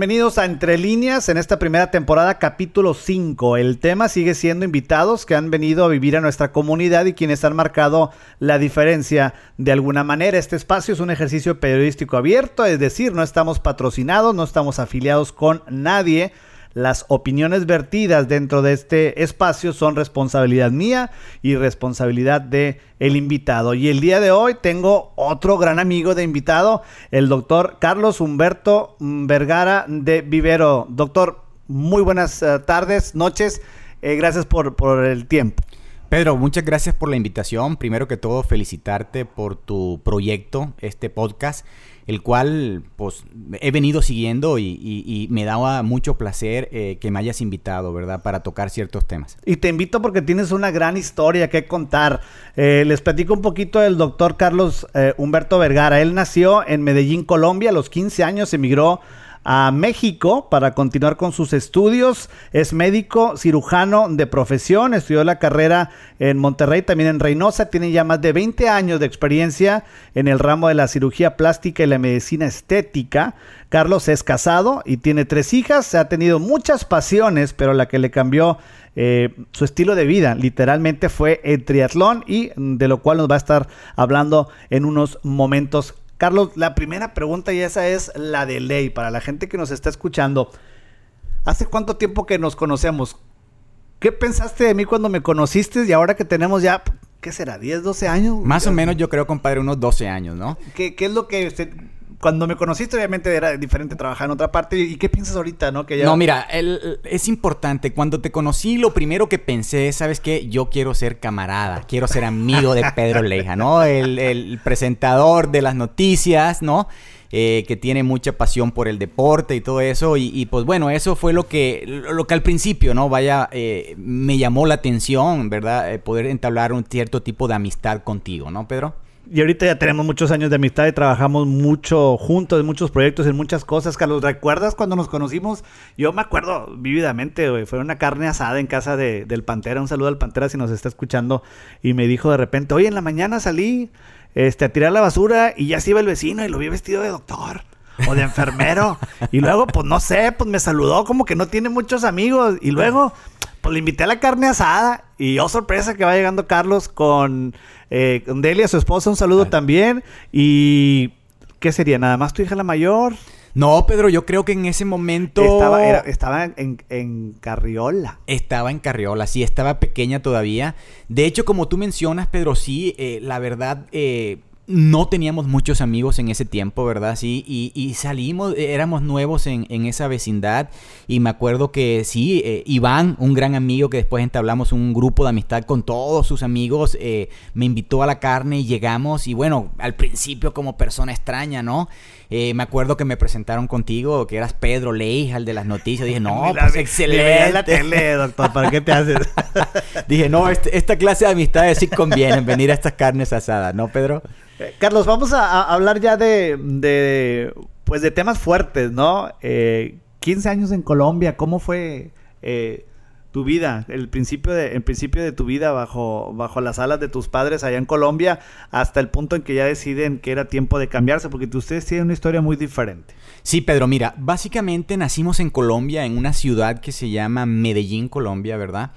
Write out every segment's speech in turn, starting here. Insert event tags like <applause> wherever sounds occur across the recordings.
Bienvenidos a Entre Líneas en esta primera temporada, capítulo 5. El tema sigue siendo invitados que han venido a vivir a nuestra comunidad y quienes han marcado la diferencia de alguna manera. Este espacio es un ejercicio periodístico abierto, es decir, no estamos patrocinados, no estamos afiliados con nadie las opiniones vertidas dentro de este espacio son responsabilidad mía y responsabilidad de el invitado. Y el día de hoy tengo otro gran amigo de invitado, el doctor Carlos Humberto Vergara de Vivero. Doctor, muy buenas eh, tardes, noches. Eh, gracias por, por el tiempo. Pedro, muchas gracias por la invitación. Primero que todo, felicitarte por tu proyecto, este podcast el cual pues he venido siguiendo y, me daba mucho placer eh, que me hayas invitado, ¿verdad? Para tocar ciertos temas. Y te invito porque tienes una gran historia que contar. Eh, les platico un poquito del doctor Carlos eh, Humberto Vergara. Él nació en Medellín, Colombia, a los 15 años emigró a México para continuar con sus estudios. Es médico cirujano de profesión, estudió la carrera en Monterrey, también en Reynosa, tiene ya más de 20 años de experiencia en el ramo de la cirugía plástica y la medicina estética. Carlos es casado y tiene tres hijas, ha tenido muchas pasiones, pero la que le cambió eh, su estilo de vida literalmente fue el triatlón y de lo cual nos va a estar hablando en unos momentos Carlos, la primera pregunta y esa es la de ley para la gente que nos está escuchando. ¿Hace cuánto tiempo que nos conocemos? ¿Qué pensaste de mí cuando me conociste y ahora que tenemos ya, ¿qué será? ¿10, 12 años? Más o menos yo creo, compadre, unos 12 años, ¿no? ¿Qué, qué es lo que usted cuando me conociste, obviamente era diferente trabajar en otra parte. ¿Y qué piensas ahorita, no? Que No, mira, es importante. Cuando te conocí, lo primero que pensé, ¿sabes qué? Yo quiero ser camarada, quiero ser amigo de Pedro Leija, ¿no? El, presentador de las noticias, ¿no? Eh, que tiene mucha pasión por el deporte y todo eso. Y, pues bueno, eso fue lo que, lo que al principio, ¿no? Vaya, eh, me llamó la atención, ¿verdad? Eh, poder entablar un cierto tipo de amistad contigo, ¿no, Pedro? Y ahorita ya tenemos muchos años de amistad y trabajamos mucho juntos en muchos proyectos, en muchas cosas. Carlos, ¿recuerdas cuando nos conocimos? Yo me acuerdo vívidamente, güey. Fue una carne asada en casa de, del Pantera. Un saludo al Pantera si nos está escuchando. Y me dijo de repente, oye, en la mañana salí este, a tirar la basura y ya se iba el vecino y lo vi vestido de doctor o de enfermero. <laughs> y luego, pues no sé, pues me saludó como que no tiene muchos amigos. Y luego, pues le invité a la carne asada. Y oh, sorpresa que va llegando Carlos con eh, Delia, su esposa, un saludo también. Y, ¿qué sería? ¿Nada más tu hija la mayor? No, Pedro, yo creo que en ese momento... Estaba, estaba en, en, Carriola. Estaba en Carriola, sí, estaba pequeña todavía. De hecho, como tú mencionas, Pedro, sí, eh, la verdad... Eh, no teníamos muchos amigos en ese tiempo, ¿verdad? Sí, y, salimos, éramos nuevos en, esa vecindad y me acuerdo que sí, eh, Iván, un gran amigo que después entablamos un grupo de amistad con todos sus amigos, eh, me invitó a la carne y llegamos y bueno, al principio como persona extraña, ¿no? Eh, me acuerdo que me presentaron contigo, que eras Pedro Leija, el de las noticias. Dije, no, <laughs> pues excelente. la tele, doctor, ¿para qué te haces? <laughs> Dije, no, este, esta clase de amistades sí conviene venir a estas carnes asadas, ¿no, Pedro? Carlos, vamos a, hablar ya de, pues de temas fuertes, ¿no? Eh, 15 años en Colombia, ¿cómo fue eh, tu vida? El principio de, principio de tu vida bajo, bajo las alas de tus padres allá en Colombia, hasta el punto en que ya deciden que era tiempo de cambiarse, porque ustedes tienen una historia muy diferente. Sí, Pedro, mira, básicamente nacimos en Colombia, en una ciudad que se llama Medellín, Colombia, ¿verdad?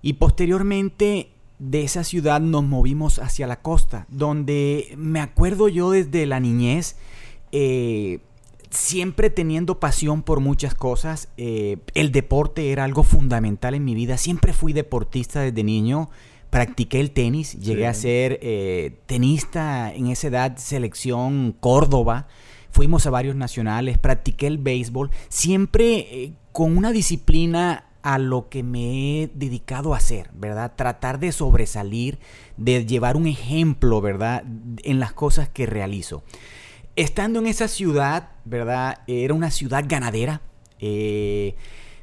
Y posteriormente de esa ciudad nos movimos hacia la costa, donde me acuerdo yo desde la niñez, eh, siempre teniendo pasión por muchas cosas, eh, el deporte era algo fundamental en mi vida, siempre fui deportista desde niño, practiqué el tenis, llegué a ser eh, tenista en esa edad, selección Córdoba, fuimos a varios nacionales, practiqué el béisbol, siempre con una disciplina a lo que me he dedicado a hacer, ¿verdad? Tratar de sobresalir, de llevar un ejemplo, ¿verdad? En las cosas que realizo. Estando en esa ciudad, ¿verdad? Era una ciudad ganadera. Eh,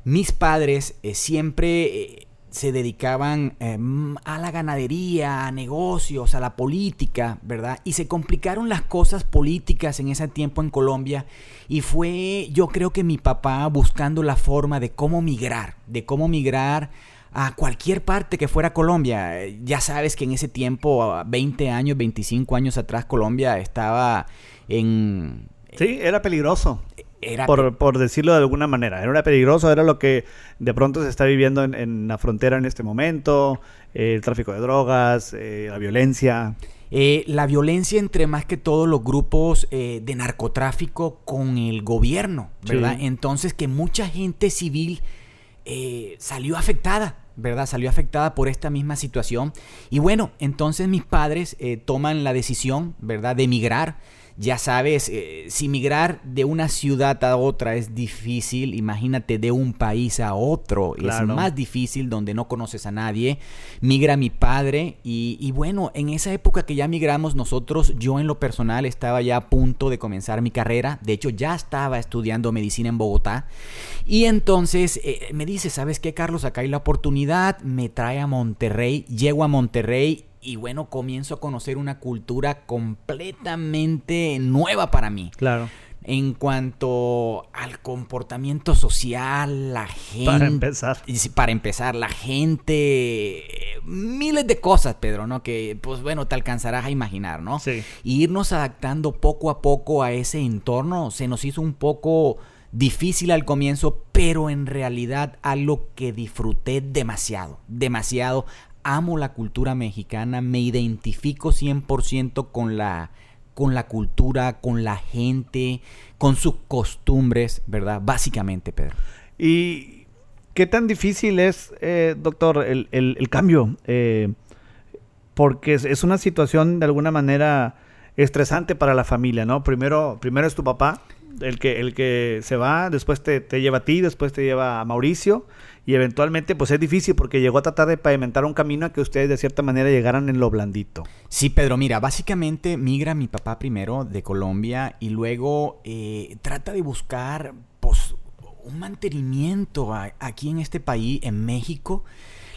mis padres eh, siempre eh, se dedicaban em, a la ganadería, a negocios, a la política, ¿verdad? Y se complicaron las cosas políticas en ese tiempo en Colombia y fue yo creo que mi papá buscando la forma de cómo migrar, de cómo migrar a cualquier parte que fuera Colombia. Ya sabes que en ese tiempo, 20 años, 25 años atrás, Colombia estaba en... Sí, era peligroso Era por, por, decirlo de alguna manera. Era peligroso, era lo que de pronto se está viviendo en, la frontera en este momento, eh, el tráfico de drogas, eh, la violencia. Eh, la violencia entre más que todos los grupos de narcotráfico con el gobierno, ¿verdad? Entonces que mucha gente civil salió afectada. ¿verdad? Salió afectada por esta misma situación. Y bueno, entonces mis padres toman la decisión, ¿verdad? De emigrar ya sabes, eh, si migrar de una ciudad a otra es difícil, imagínate de un país a otro, es más difícil donde no conoces a nadie. Migra mi padre y, bueno, en esa época que ya migramos nosotros, yo en lo personal estaba ya a punto de comenzar mi carrera, de hecho ya estaba estudiando medicina en Bogotá y entonces eh, me dice, ¿sabes qué Carlos? Acá hay la oportunidad, me trae a Monterrey, llego a Monterrey y bueno, comienzo a conocer una cultura completamente nueva para mí. Claro. En cuanto al comportamiento social, la gente. Para empezar. Para empezar, la gente. Miles de cosas, Pedro, ¿no? Que, pues bueno, te alcanzarás a imaginar, ¿no? Sí. Y irnos adaptando poco a poco a ese entorno se nos hizo un poco difícil al comienzo, pero en realidad algo que disfruté demasiado, demasiado amo la cultura mexicana, me identifico 100% con la, con la cultura, con la gente, con sus costumbres, ¿verdad? Básicamente, Pedro. ¿Y qué tan difícil es, eh, doctor, el, cambio? Eh, porque es, una situación de alguna manera estresante para la familia, ¿no? Primero, primero es tu papá, el que, el que se va, después te, te lleva a ti, después te lleva a Mauricio y eventualmente pues es difícil porque llegó a tratar de pavimentar un camino a que ustedes de cierta manera llegaran en lo blandito. Sí, Pedro, mira, básicamente migra mi papá primero de Colombia y luego eh, trata de buscar pues un mantenimiento aquí en este país, en México.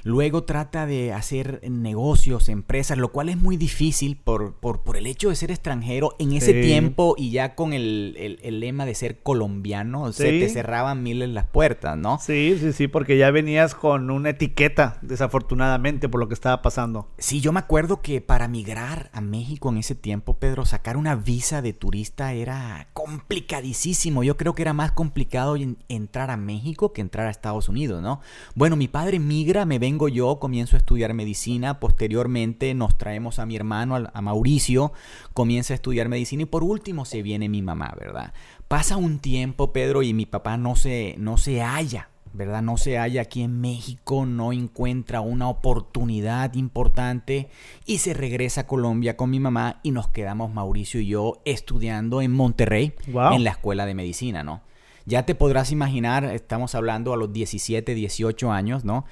Luego trata de hacer negocios, empresas, lo cual es muy difícil por, por, por el hecho de ser extranjero en ese tiempo y ya con el, lema de ser colombiano, se te cerraban miles las puertas, ¿no? Sí, sí, sí, porque ya venías con una etiqueta, desafortunadamente, por lo que estaba pasando. Sí, yo me acuerdo que para migrar a México en ese tiempo, Pedro, sacar una visa de turista era complicadísimo. Yo creo que era más complicado entrar a México que entrar a Estados Unidos, ¿no? Bueno, mi padre migra, me ven yo, comienzo a estudiar medicina, posteriormente nos traemos a mi hermano, a Mauricio, comienza a estudiar medicina y por último se viene mi mamá, ¿verdad? Pasa un tiempo, Pedro, y mi papá no se, no se halla, ¿verdad? No se halla aquí en México, no encuentra una oportunidad importante y se regresa a Colombia con mi mamá y nos quedamos Mauricio y yo estudiando en Monterrey, en la escuela de medicina, ¿no? Ya te podrás imaginar, estamos hablando a los 17, 18 años, ¿no?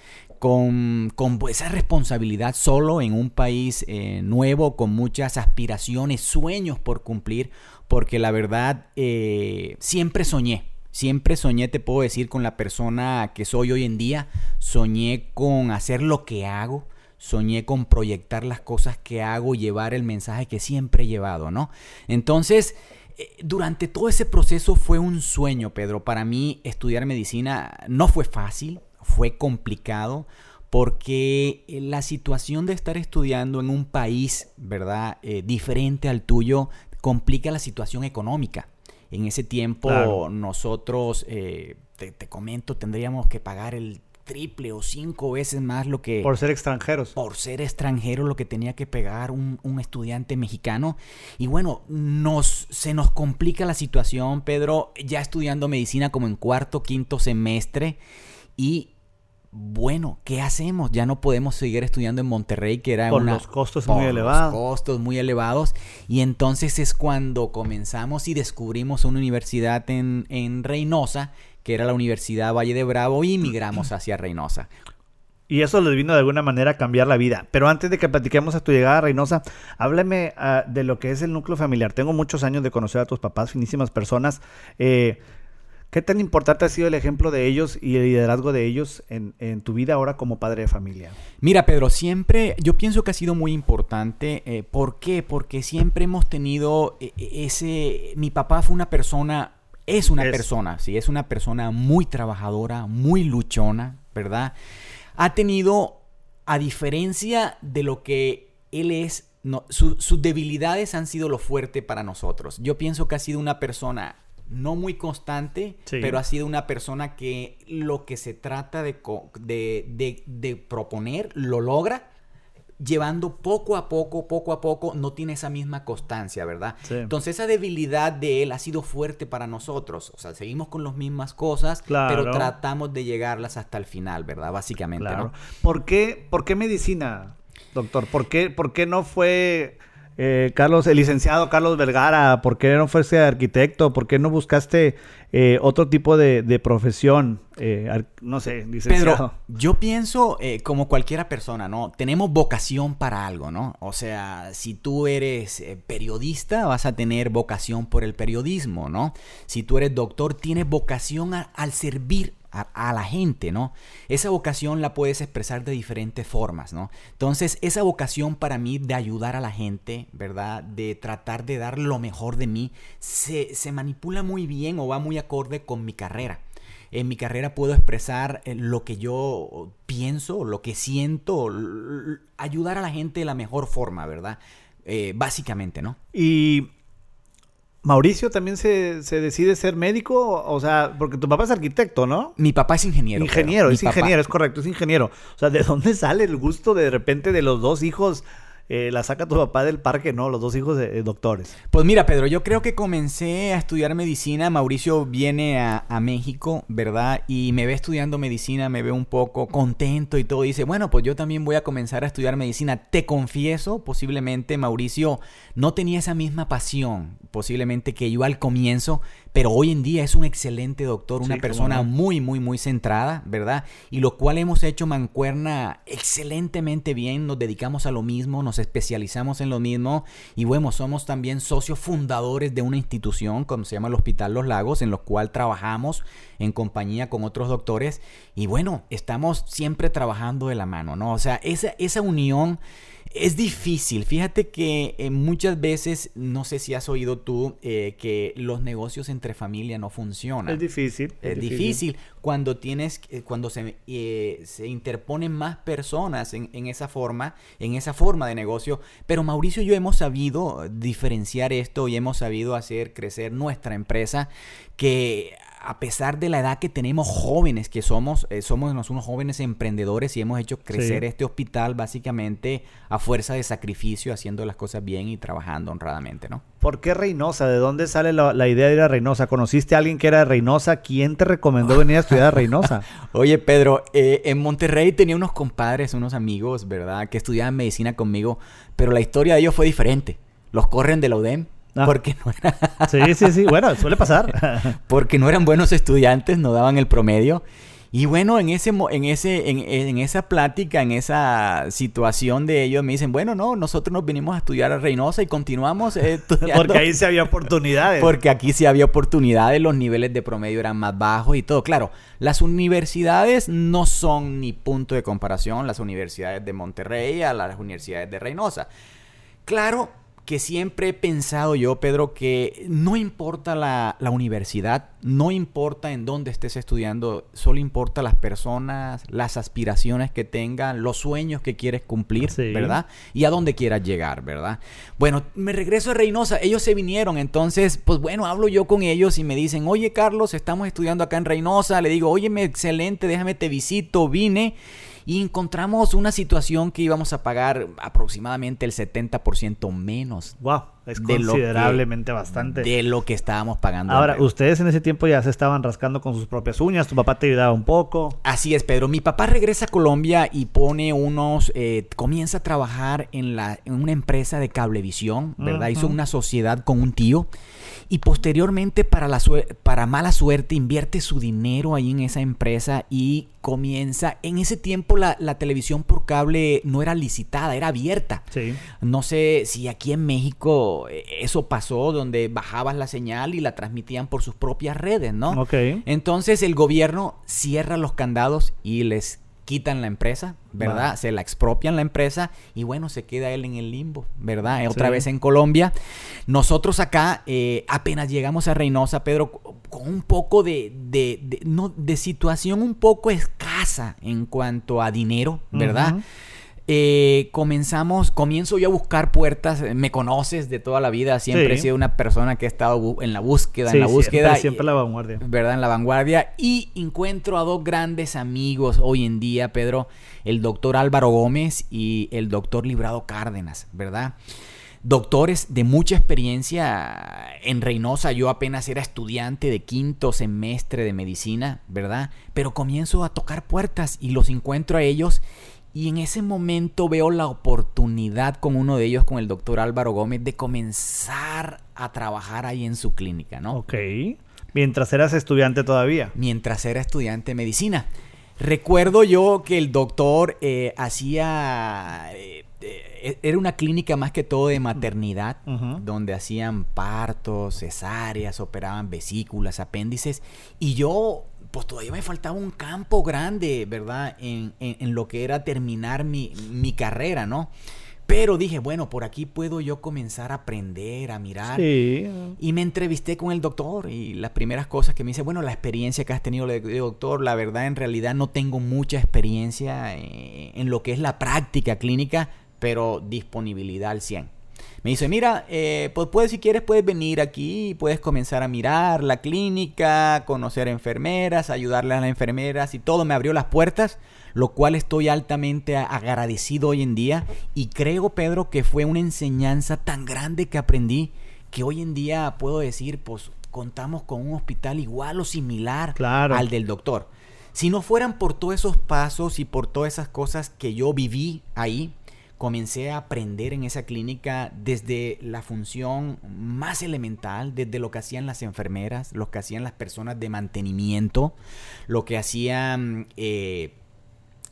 Con, esa responsabilidad solo en un país eh, nuevo, con muchas aspiraciones, sueños por cumplir, porque la verdad eh, siempre soñé, siempre soñé, te puedo decir, con la persona que soy hoy en día, soñé con hacer lo que hago, soñé con proyectar las cosas que hago, llevar el mensaje que siempre he llevado, ¿no? Entonces, eh, durante todo ese proceso fue un sueño, Pedro. Para mí estudiar medicina no fue fácil, fue complicado porque eh, la situación de estar estudiando en un país, ¿verdad?, eh, diferente al tuyo, complica la situación económica. En ese tiempo nosotros, eh, te, comento, tendríamos que pagar el triple o cinco veces más lo que... Por ser extranjeros. Por ser extranjero lo que tenía que pagar un, un, estudiante mexicano. Y bueno, nos, se nos complica la situación, Pedro, ya estudiando medicina como en cuarto, quinto semestre. Y bueno, ¿qué hacemos? Ya no podemos seguir estudiando en Monterrey, que era por los costos muy elevados. costos muy elevados. Y entonces es cuando comenzamos y descubrimos una universidad en, en Reynosa, que era la Universidad Valle de Bravo, y migramos <clears throat> hacia Reynosa. Y eso les vino de alguna manera a cambiar la vida. Pero antes de que platiquemos a tu llegada a Reynosa, háblame ah, de lo que es el núcleo familiar. Tengo muchos años de conocer a tus papás, finísimas personas. Eh, ¿Qué tan importante ha sido el ejemplo de ellos y el liderazgo de ellos en, tu vida ahora como padre de familia? Mira, Pedro, siempre, yo pienso que ha sido muy importante. Eh, ¿Por qué? Porque siempre hemos tenido eh, ese... Mi papá fue una persona, es una persona, sí, es una persona muy trabajadora, muy luchona, ¿verdad? Ha tenido, a diferencia de lo que él es, sus debilidades han sido lo fuerte para nosotros. Yo pienso que ha sido una persona no muy constante, pero ha sido una persona que lo que se trata de, de, de proponer lo logra llevando poco a poco, poco a poco, no tiene esa misma constancia, ¿verdad? Entonces esa debilidad de él ha sido fuerte para nosotros. O sea, seguimos con las mismas cosas, pero tratamos de llegarlas hasta el final, ¿verdad? Básicamente, ¿no? ¿Por qué, ¿Por qué medicina, doctor? ¿Por qué, por qué no fue eh, Carlos, el licenciado Carlos Vergara, ¿por qué no fuiste arquitecto? ¿Por qué no buscaste eh, otro tipo de, profesión? Eh, no sé, licenciado. Pedro, yo pienso como cualquiera persona, ¿no? Tenemos vocación para algo, ¿no? O sea, si tú eres periodista, vas a tener vocación por el periodismo, ¿no? Si tú eres doctor, tienes vocación al servir a, la gente, ¿no? Esa vocación la puedes expresar de diferentes formas, ¿no? Entonces, esa vocación para mí de ayudar a la gente, ¿verdad? De tratar de dar lo mejor de mí, se, se manipula muy bien o va muy acorde con mi carrera. En mi carrera puedo expresar eh, lo que yo pienso, lo que siento, ayudar a la gente de la mejor forma, ¿verdad? Eh, básicamente, ¿no? Y Mauricio también se, decide ser médico, o sea, porque tu papá es arquitecto, ¿no? Mi papá es ingeniero. Ingeniero, es ingeniero, es correcto, es ingeniero. O sea, ¿de dónde sale el gusto de, de repente de los dos hijos eh, la saca tu papá del parque, ¿no? Los dos hijos de, doctores. Pues mira, Pedro, yo creo que comencé a estudiar medicina. Mauricio viene a, México, ¿verdad? Y me ve estudiando medicina, me ve un poco contento y todo. dice, bueno, pues yo también voy a comenzar a estudiar medicina. Te confieso, posiblemente Mauricio no tenía esa misma pasión, posiblemente que yo al comienzo pero hoy en día es un excelente doctor, una persona muy, muy, muy centrada, ¿verdad? Y lo cual hemos hecho mancuerna excelentemente bien, nos dedicamos a lo mismo, nos especializamos en lo mismo y bueno, somos también socios fundadores de una institución, como se llama el Hospital Los Lagos, en lo cual trabajamos en compañía con otros doctores y bueno, estamos siempre trabajando de la mano, ¿no? O sea, esa, esa unión es difícil. Fíjate que eh, muchas veces, no sé si has oído tú, eh, que los negocios entre familia no funcionan. Es difícil. Es, difícil. cuando tienes, cuando se, eh, se interponen más personas en, en, esa forma, en esa forma de negocio. Pero Mauricio y yo hemos sabido diferenciar esto y hemos sabido hacer crecer nuestra empresa que a pesar de la edad que tenemos jóvenes que somos, eh, somos unos jóvenes emprendedores y hemos hecho crecer este hospital básicamente a fuerza de sacrificio, haciendo las cosas bien y trabajando honradamente, ¿no? ¿Por qué Reynosa? ¿De dónde sale la, idea de ir a Reynosa? ¿Conociste a alguien que era de Reynosa? ¿Quién te recomendó venir a estudiar a <laughs> Reynosa? Oye, Pedro, eh, en Monterrey tenía unos compadres, unos amigos, ¿verdad? Que estudiaban medicina conmigo, pero la historia de ellos fue diferente. Los corren de la UDEM Ah. Porque no era... sí, sí, sí. Bueno, suele pasar. <laughs> porque no eran buenos estudiantes, no daban el promedio. Y bueno, en ese, en ese, en, esa plática, en esa situación de ellos, me dicen, bueno, no, nosotros nos vinimos a estudiar a Reynosa y continuamos <laughs> estudiando. Porque ahí sí había oportunidades. Porque aquí sí había oportunidades, los niveles de promedio eran más bajos y todo. Claro, las universidades no son ni punto de comparación, las universidades de Monterrey a las universidades de Reynosa. Claro, que siempre he pensado yo, Pedro, que no importa la, universidad, no importa en dónde estés estudiando, solo importa las personas, las aspiraciones que tengan, los sueños que quieres cumplir, ¿verdad? Y a dónde quieras llegar, ¿verdad? Bueno, me regreso a Reynosa, ellos se vinieron, entonces, pues bueno, hablo yo con ellos y me dicen, oye Carlos, estamos estudiando acá en Reynosa, le digo, oye, excelente, déjame te visito, vine y encontramos una situación que íbamos a pagar aproximadamente el 70% menos. Wow, es considerablemente bastante. De lo que estábamos pagando. Ahora, ustedes en ese tiempo ya se estaban rascando con sus propias uñas, tu papá te ayudaba un poco. Así es, Pedro. Mi papá regresa a Colombia y pone unos, eh, comienza a trabajar en, la, en una empresa de cablevisión, ¿verdad? Hizo una sociedad con un tío y posteriormente para, la para mala suerte invierte su dinero ahí en esa empresa y comienza, en ese tiempo la, televisión por cable no era licitada, era abierta. Sí. No sé si aquí en México eh, eso pasó, donde bajabas la señal y la transmitían por sus propias redes, ¿no? Ok. Entonces el gobierno cierra los candados y les quitan la empresa, ¿verdad? Se la expropian la empresa y bueno, se queda él en el limbo, ¿verdad? Otra vez en Colombia. Nosotros acá, eh, apenas llegamos a Reynosa, Pedro, con un poco de, de, no, de situación un poco escasa en cuanto a dinero, ¿verdad? Eh, comenzamos, comienzo yo a buscar puertas, me conoces de toda la vida, siempre he sido una persona que ha estado en la búsqueda, en la búsqueda. Siempre, la vanguardia. ¿Verdad? En la vanguardia. Y encuentro a dos grandes amigos hoy en día, Pedro, el doctor Álvaro Gómez y el doctor Librado Cárdenas, ¿verdad? doctores de mucha experiencia en Reynosa. Yo apenas era estudiante de quinto semestre de medicina, ¿verdad? Pero comienzo a tocar puertas y los encuentro a ellos. Y en ese momento veo la oportunidad con uno de ellos, con el doctor Álvaro Gómez, de comenzar a trabajar ahí en su clínica, ¿no? Ok. Mientras eras estudiante todavía. Mientras era estudiante de medicina. Recuerdo yo que el doctor eh, hacía... Eh, eh, era una clínica más que todo de maternidad, donde hacían partos, cesáreas, operaban vesículas, apéndices, y yo, pues todavía me faltaba un campo grande, ¿verdad? En, lo que era terminar mi, mi, carrera, ¿no? Pero dije, bueno, por aquí puedo yo comenzar a aprender, a mirar. Y me entrevisté con el doctor y las primeras cosas que me dice, bueno, la experiencia que has tenido, doctor, la verdad en realidad no tengo mucha experiencia eh, en lo que es la práctica clínica, pero disponibilidad al 100. Me dice, mira, eh, pues puedes, si quieres puedes venir aquí, puedes comenzar a mirar la clínica, conocer enfermeras, ayudarle a las enfermeras y todo. Me abrió las puertas, lo cual estoy altamente agradecido hoy en día y creo, Pedro, que fue una enseñanza tan grande que aprendí que hoy en día puedo decir, pues contamos con un hospital igual o similar al del doctor. Si no fueran por todos esos pasos y por todas esas cosas que yo viví ahí, comencé a aprender en esa clínica desde la función más elemental, desde lo que hacían las enfermeras, lo que hacían las personas de mantenimiento, lo que hacían eh,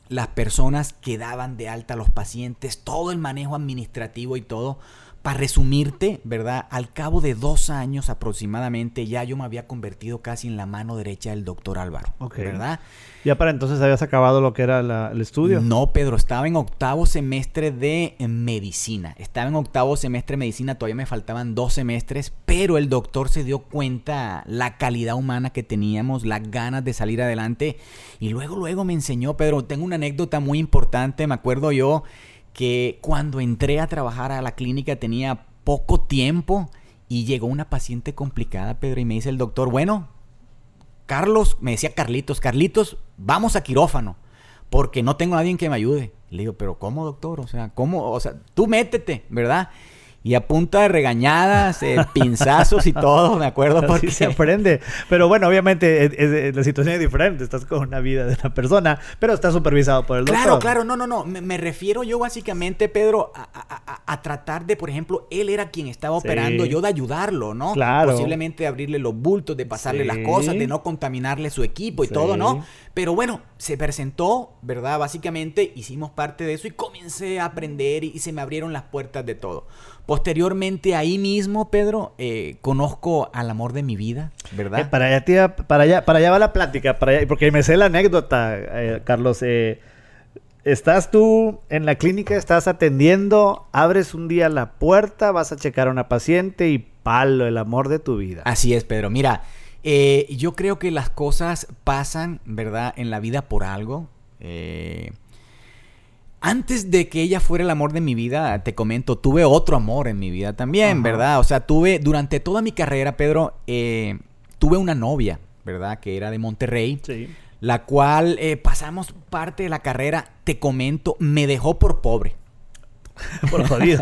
las personas que daban de alta a los pacientes, todo el manejo administrativo y todo. Para resumirte, ¿verdad? Al cabo de dos años aproximadamente ya yo me había convertido casi en la mano derecha del doctor Álvaro, ¿verdad? ¿Ya para entonces habías acabado lo que era el estudio? No, Pedro, estaba en octavo semestre de medicina. Estaba en octavo semestre de medicina, todavía me faltaban dos semestres, pero el doctor se dio cuenta la calidad humana que teníamos, las ganas de salir adelante. Y luego, luego me enseñó, Pedro, tengo una anécdota muy importante, me acuerdo yo que cuando entré a trabajar a la clínica tenía poco tiempo y llegó una paciente complicada, Pedro, y me dice el doctor, bueno, Carlos, me decía Carlitos, Carlitos, vamos a quirófano, porque no tengo a nadie que me ayude. Le digo, pero ¿cómo, doctor? O sea, ¿cómo? O sea, tú métete, ¿verdad? Y a punta de regañadas, eh, <laughs> pinzazos y todo, me acuerdo. Porque se aprende. Pero bueno, obviamente la situación es diferente. Estás con una vida de una persona, pero está supervisado por el doctor. Claro, claro. No, no, no. Me, refiero yo básicamente, Pedro, a, tratar de, por ejemplo, él era quien estaba operando, yo de ayudarlo, ¿no? Claro. Posiblemente de abrirle los bultos, de pasarle las cosas, de no contaminarle su equipo y todo, ¿no? Pero bueno, se presentó, ¿verdad? Básicamente hicimos parte de eso y comencé a aprender y se me abrieron las puertas de todo. Posteriormente, ahí mismo, Pedro, eh, conozco al amor de mi vida, ¿verdad? Eh, para, allá, tía, para, allá, para allá va la plática, para porque me sé la anécdota, eh, Carlos. estás tú en la clínica, estás atendiendo, abres un día la puerta, vas a checar a una paciente y palo, el amor de tu vida. Así es, Pedro. Mira, yo creo que las cosas pasan, ¿verdad? En la vida por algo. Eh, antes de que ella fuera el amor de mi vida, te comento, tuve otro amor en mi vida también, ¿verdad? O sea, tuve, durante toda mi carrera, Pedro, eh, tuve una novia, ¿verdad? Que era de Monterrey. Sí. La cual eh, pasamos parte de la carrera, te comento, me dejó por pobre. <laughs> por jodido.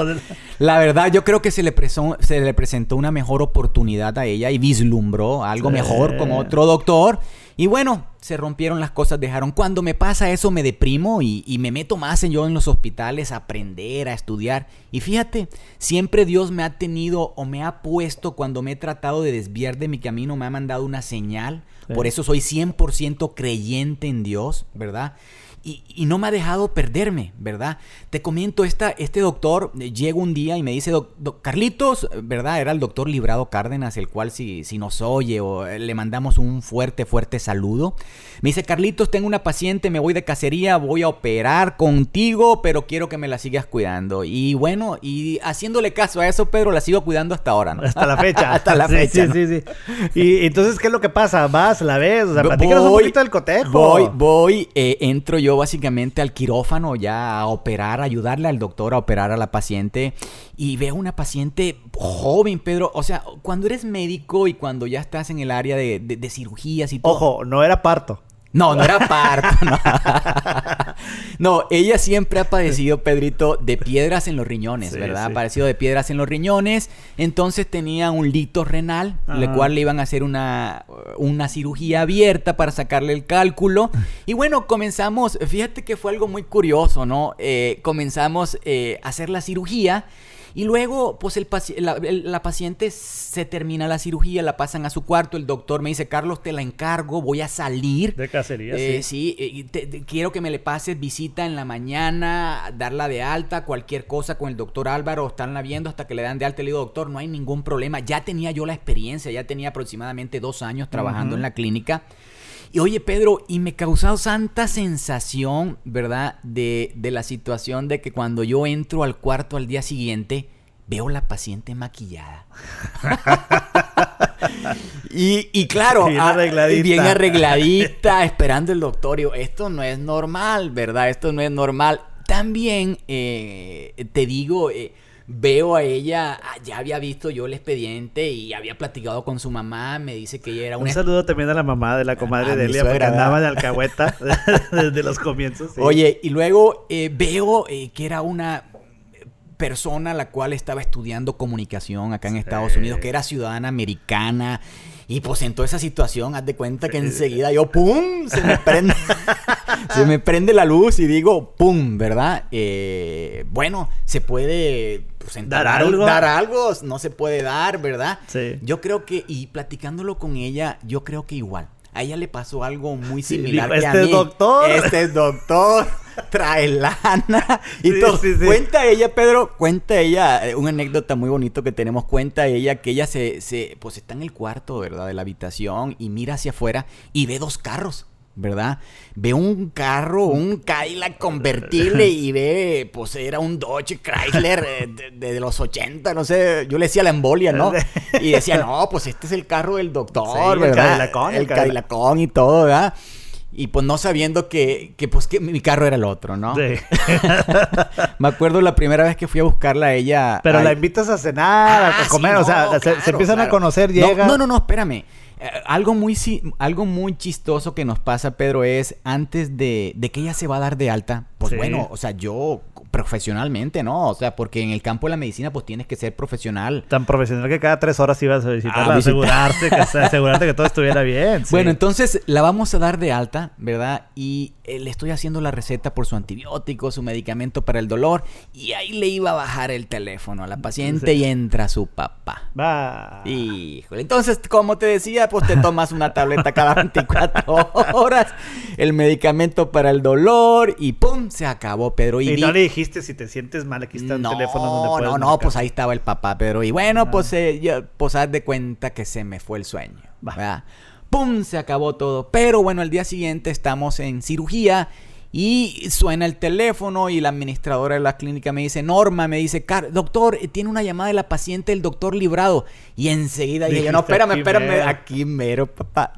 <laughs> la verdad, yo creo que se le, se le presentó una mejor oportunidad a ella y vislumbró algo mejor con otro doctor. Y bueno, se rompieron las cosas, dejaron. Cuando me pasa eso me deprimo y, me meto más en yo en los hospitales a aprender, a estudiar. Y fíjate, siempre Dios me ha tenido o me ha puesto cuando me he tratado de desviar de mi camino, me ha mandado una señal. Por eso soy 100% creyente en Dios, ¿verdad? Y, no me ha dejado perderme, ¿verdad? Te comento, esta, este doctor eh, llega un día y me dice, Carlitos, ¿verdad? Era el doctor Librado Cárdenas, el cual si, si nos oye o eh, le mandamos un fuerte, fuerte saludo. Me dice, Carlitos, tengo una paciente, me voy de cacería, voy a operar contigo, pero quiero que me la sigas cuidando. Y bueno, y haciéndole caso a eso, Pedro, la sigo cuidando hasta ahora, ¿no? Hasta la fecha. <laughs> hasta la <laughs> fecha. Sí, sí, sí. Y entonces, ¿qué es lo que pasa? ¿Vas, la ves? O sea, platícanos un poquito del cotejo. Voy, voy, eh, entro yo básicamente al quirófano ya a operar, ayudarle al doctor a operar a la paciente. Y veo una paciente joven, Pedro. O sea, cuando eres médico y cuando ya estás en el área de, de cirugías y todo. Ojo, no era parto. No, no era parto. <laughs> No. ella siempre ha padecido, Pedrito, de piedras en los riñones, ¿verdad? Ha padecido de piedras en los riñones. Entonces tenía un lito renal, le cual le iban a hacer una, una cirugía abierta para sacarle el cálculo. Y bueno, comenzamos, fíjate que fue algo muy curioso, ¿no? Eh, comenzamos eh, a hacer la cirugía. Y luego, pues el la, paciente se termina la cirugía, la pasan a su cuarto, el doctor me dice, Carlos, te la encargo, voy a salir. De cacería, eh, sí. Sí, quiero que me le pases visita en la mañana, darla de alta, cualquier cosa con el doctor Álvaro, estarla viendo hasta que le dan de alta. Le digo, doctor, no hay ningún problema. Ya tenía yo la experiencia, ya tenía aproximadamente dos años trabajando en la clínica. Y oye, Pedro, y me causó santa sensación, ¿verdad? De, de la situación de que cuando yo entro al cuarto al día siguiente, veo la paciente maquillada. <laughs> y, y, claro, bien ah, arregladita. bien arregladita, esperando el doctorio. Esto no es normal, ¿verdad? Esto no es normal. También eh, te digo, eh, veo a ella, ah, ya había visto yo el expediente y había platicado con su mamá, me dice que ella era una... Un saludo también a la mamá de la comadre de Elia, porque andaba de alcahueta <laughs> desde los comienzos. Oye, y luego eh, veo eh, que era una persona la cual estaba estudiando comunicación acá en Estados Unidos, que era ciudadana americana. Y pues en toda esa situación, haz de cuenta que enseguida yo, ¡pum! Se me prende, <laughs> se me prende la luz y digo, ¡pum! ¿Verdad? Eh, bueno, se puede pues, dar algo. Dar algo, no se puede dar, ¿verdad? Sí. Yo creo que, y platicándolo con ella, yo creo que igual. A ella le pasó algo muy similar que este a mí. es doctor. Este es doctor. <laughs> Trae lana y todo. cuenta ella, Pedro, cuenta ella, eh, una anécdota muy bonito que tenemos. Cuenta ella que ella se, se, pues está en el cuarto, ¿verdad? De la habitación y mira hacia afuera y ve dos carros. ¿Verdad? Ve un carro, un Cadillac convertible y ve, pues era un Dodge Chrysler eh, de, los 80, no sé, yo le decía la embolia, ¿no? <laughs> Y decía, no, pues este es el carro del doctor, ¿verdad? El Cadillacón. El, y todo, ¿verdad? Y pues no sabiendo que, que pues que mi carro era el otro, ¿no? Sí. <laughs> Me acuerdo la primera vez que fui a buscarla a ella. Pero la invitas a cenar, a ah, comer, o sea, se, empiezan a conocer, llega. no, no, no espérame. Eh, algo, muy, algo muy chistoso que nos pasa, Pedro, es antes de, de que ella se va a dar de alta, pues bueno, o sea, yo profesionalmente, ¿no? O sea, porque en el campo de la medicina pues tienes que ser profesional. Tan profesional que cada tres horas ibas a visitarla, a asegurarte, que, <laughs> asegurarte que todo estuviera bien. Bueno, entonces la vamos a dar de alta, ¿verdad? Y eh, le estoy haciendo la receta por su antibiótico, su medicamento para el dolor, y ahí le iba a bajar el teléfono a la paciente y entra su papá. Va. Híjole, entonces, como te decía, pues te tomas una tableta cada 24 horas, el medicamento para el dolor, y ¡pum! Se acabó, Pedro. Y, no le dijiste si te sientes mal, aquí está el teléfono donde puedes No, no, pues ahí estaba el papá, pero y bueno, ah. pues, eh, pues haz de cuenta que se me fue el sueño. ¡Pum! Se acabó todo. Pero bueno, al día siguiente estamos en cirugía y suena el teléfono y la administradora de la clínica me dice, Norma, me dice, doctor, eh, tiene una llamada de la paciente del doctor Librado. Y enseguida dije, no, espérame, espérame, aquí mero, papá.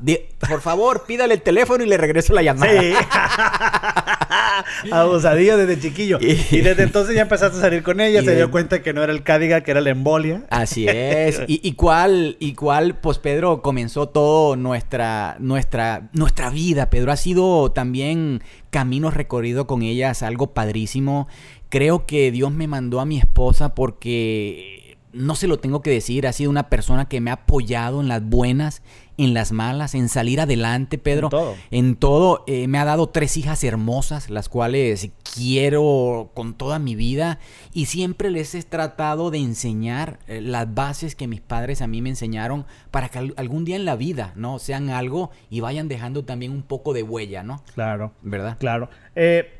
Por favor, pídale el teléfono y le regreso la llamada. Sí. <laughs> Abusadillo desde chiquillo. Y, desde entonces ya empezaste a salir con ella, <laughs> se dio cuenta que no era el Cádiga, que era la embolia. Así es. <laughs> y, cuál, y cuál, pues Pedro, comenzó todo nuestra, nuestra, nuestra vida. Pedro ha sido también camino recorrido con ellas, algo padrísimo. Creo que Dios me mandó a mi esposa porque no se lo tengo que decir, ha sido una persona que me ha apoyado en las buenas en las malas, en salir adelante, Pedro. En todo. En todo. Eh, me ha dado tres hijas hermosas, las cuales quiero con toda mi vida. Y siempre les he tratado de enseñar eh, las bases que mis padres a mí me enseñaron para que algún día en la vida, ¿no? Sean algo y vayan dejando también un poco de huella, ¿no? Claro. ¿Verdad? Claro. Eh,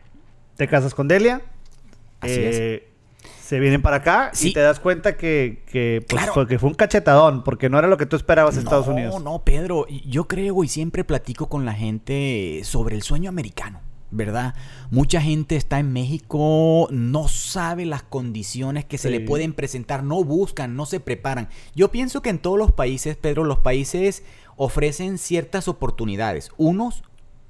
¿Te casas con Delia? Así es se vienen para acá y te das cuenta que, que, pues, fue, un cachetadón, porque no era lo que tú esperabas en Estados Unidos. No, no, Pedro, yo creo y siempre platico con la gente sobre el sueño americano. ¿verdad? Mucha gente está en México, no sabe las condiciones que se le pueden presentar, no buscan, no se preparan. Yo pienso que en todos los países, Pedro, los países ofrecen ciertas oportunidades. Unos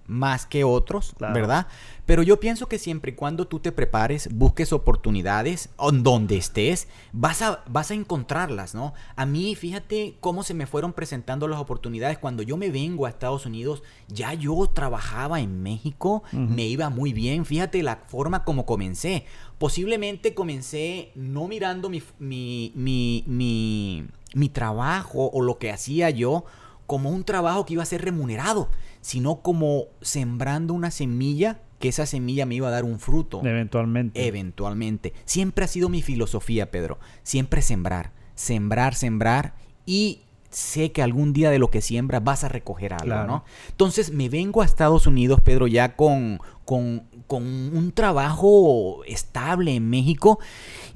más que otros, ¿verdad? Pero yo pienso que siempre y cuando tú te prepares, busques oportunidades donde estés, vas a, vas a encontrarlas, ¿no? A mí, fíjate cómo se me fueron presentando las oportunidades. Cuando yo me vengo a Estados Unidos, ya yo trabajaba en México, me iba muy bien. Fíjate la forma como comencé. Posiblemente comencé no mirando mi, mi, mi, mi, mi trabajo o lo que hacía yo como un trabajo que iba a ser remunerado, sino como sembrando una semilla que esa semilla me iba a dar un fruto. Eventualmente. Eventualmente. Siempre ha sido mi filosofía, Pedro. Siempre sembrar, sembrar, sembrar y sé que algún día de lo que siembra vas a recoger algo, ¿no? Entonces me vengo a Estados Unidos, Pedro, ya con, con, con un trabajo estable en México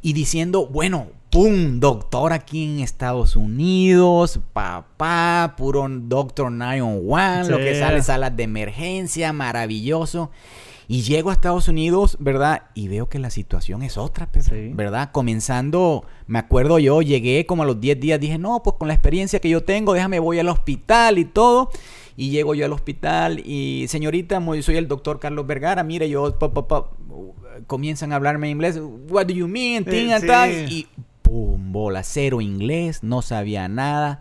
y diciendo, bueno, ¡pum! Doctor aquí en Estados Unidos, papá, puro Doctor 911, lo que sale, salas de emergencia, maravilloso. Y llego a Estados Unidos, ¿verdad? Y veo que la situación es otra, ¿verdad? Comenzando, me acuerdo yo, llegué como a los 10 días, dije, no, pues con la experiencia que yo tengo, déjame, voy al hospital y todo. Y llego yo al hospital y, señorita, soy el doctor Carlos Vergara, mire, yo, comienzan a hablarme en inglés, what do you mean, y pum, bola, cero inglés, no sabía nada.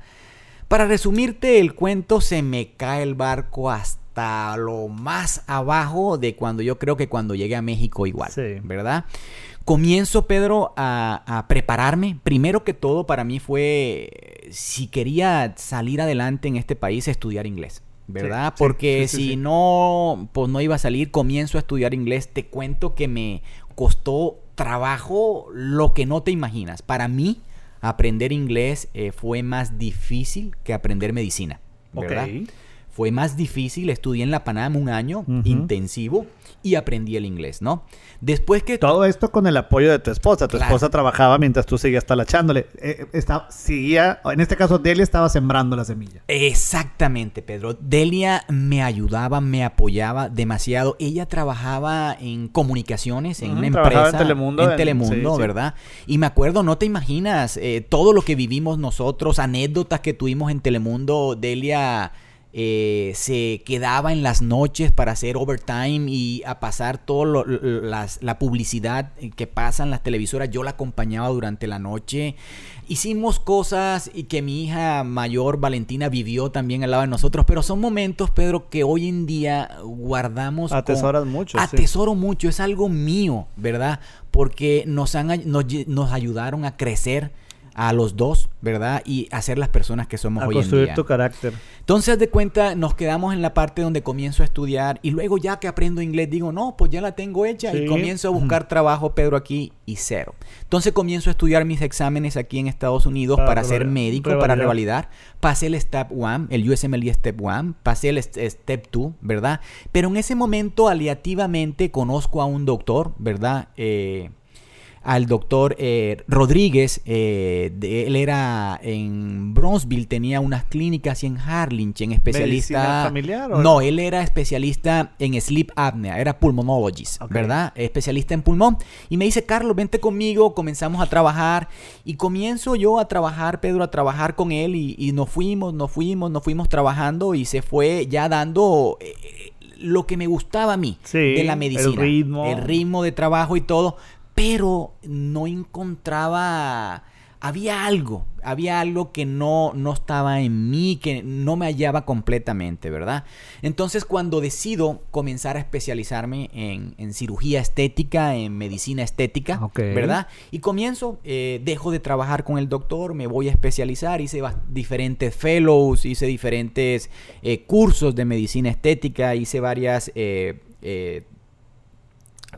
Para resumirte el cuento, se me cae el barco hasta lo más abajo de cuando yo creo que cuando llegué a México igual, ¿verdad? Comienzo, Pedro, a, prepararme. Primero que todo, para mí fue, si quería salir adelante en este país, estudiar inglés. ¿verdad? Porque si no, pues no iba a salir, comienzo a estudiar inglés. Te cuento que me costó trabajo lo que no te imaginas. Para mí, aprender inglés eh, fue más difícil que aprender medicina, ¿verdad? Fue más difícil, estudié en la Panamá un año intensivo y aprendí el inglés, ¿no? Después que... Todo esto con el apoyo de tu esposa. Tu esposa trabajaba mientras tú seguías talachándole. Eh, estaba, seguía, en este caso Delia estaba sembrando la semilla. Exactamente, Pedro. Delia me ayudaba, me apoyaba demasiado. Ella trabajaba en comunicaciones, en una empresa. En Telemundo. En Telemundo, ¿verdad? Y me acuerdo, no te imaginas, eh, todo lo que vivimos nosotros, anécdotas que tuvimos en Telemundo. Delia eh, se quedaba en las noches para hacer overtime y a pasar toda la publicidad que pasan las televisoras. Yo la acompañaba durante la noche. Hicimos cosas y que mi hija mayor Valentina vivió también al lado de nosotros, pero son momentos, Pedro, que hoy en día guardamos. Atesoras mucho. Atesoro mucho, es algo mío, ¿verdad? Porque nos, han, nos ayudaron a crecer a los dos, ¿verdad? Y a ser las personas que somos hoy en día. construir tu carácter. Entonces, de cuenta, nos quedamos en la parte donde comienzo a estudiar y luego ya que aprendo inglés digo, no, pues ya la tengo hecha y comienzo a buscar trabajo, Pedro, aquí y cero. Entonces comienzo a estudiar mis exámenes aquí en Estados Unidos para, ser médico, para revalidar. Pasé el Step 1, el USMLE Step 1, pasé el Step 2, ¿verdad? Pero en ese momento, aliativamente, conozco a un doctor, ¿verdad? Eh, al doctor eh, Rodríguez. Eh, él era en Bronzeville, tenía unas clínicas y en Harlingen, especialista. familiar? No, él era especialista en sleep apnea, era pulmonologist, ¿verdad? Especialista en pulmón. Y me dice, Carlos, vente conmigo, comenzamos a trabajar. Y comienzo yo a trabajar, Pedro, a trabajar con él. Y, nos fuimos, nos fuimos, nos fuimos trabajando y se fue ya dando. Eh, lo que me gustaba a mí de la medicina. El ritmo. El ritmo de trabajo y todo pero no encontraba, había algo, había algo que no, no estaba en mí, que no me hallaba completamente, ¿verdad? Entonces cuando decido comenzar a especializarme en, cirugía estética, en medicina estética, ¿verdad? Y comienzo, eh, dejo de trabajar con el doctor, me voy a especializar, hice diferentes fellows, hice diferentes eh, cursos de medicina estética, hice varias... Eh,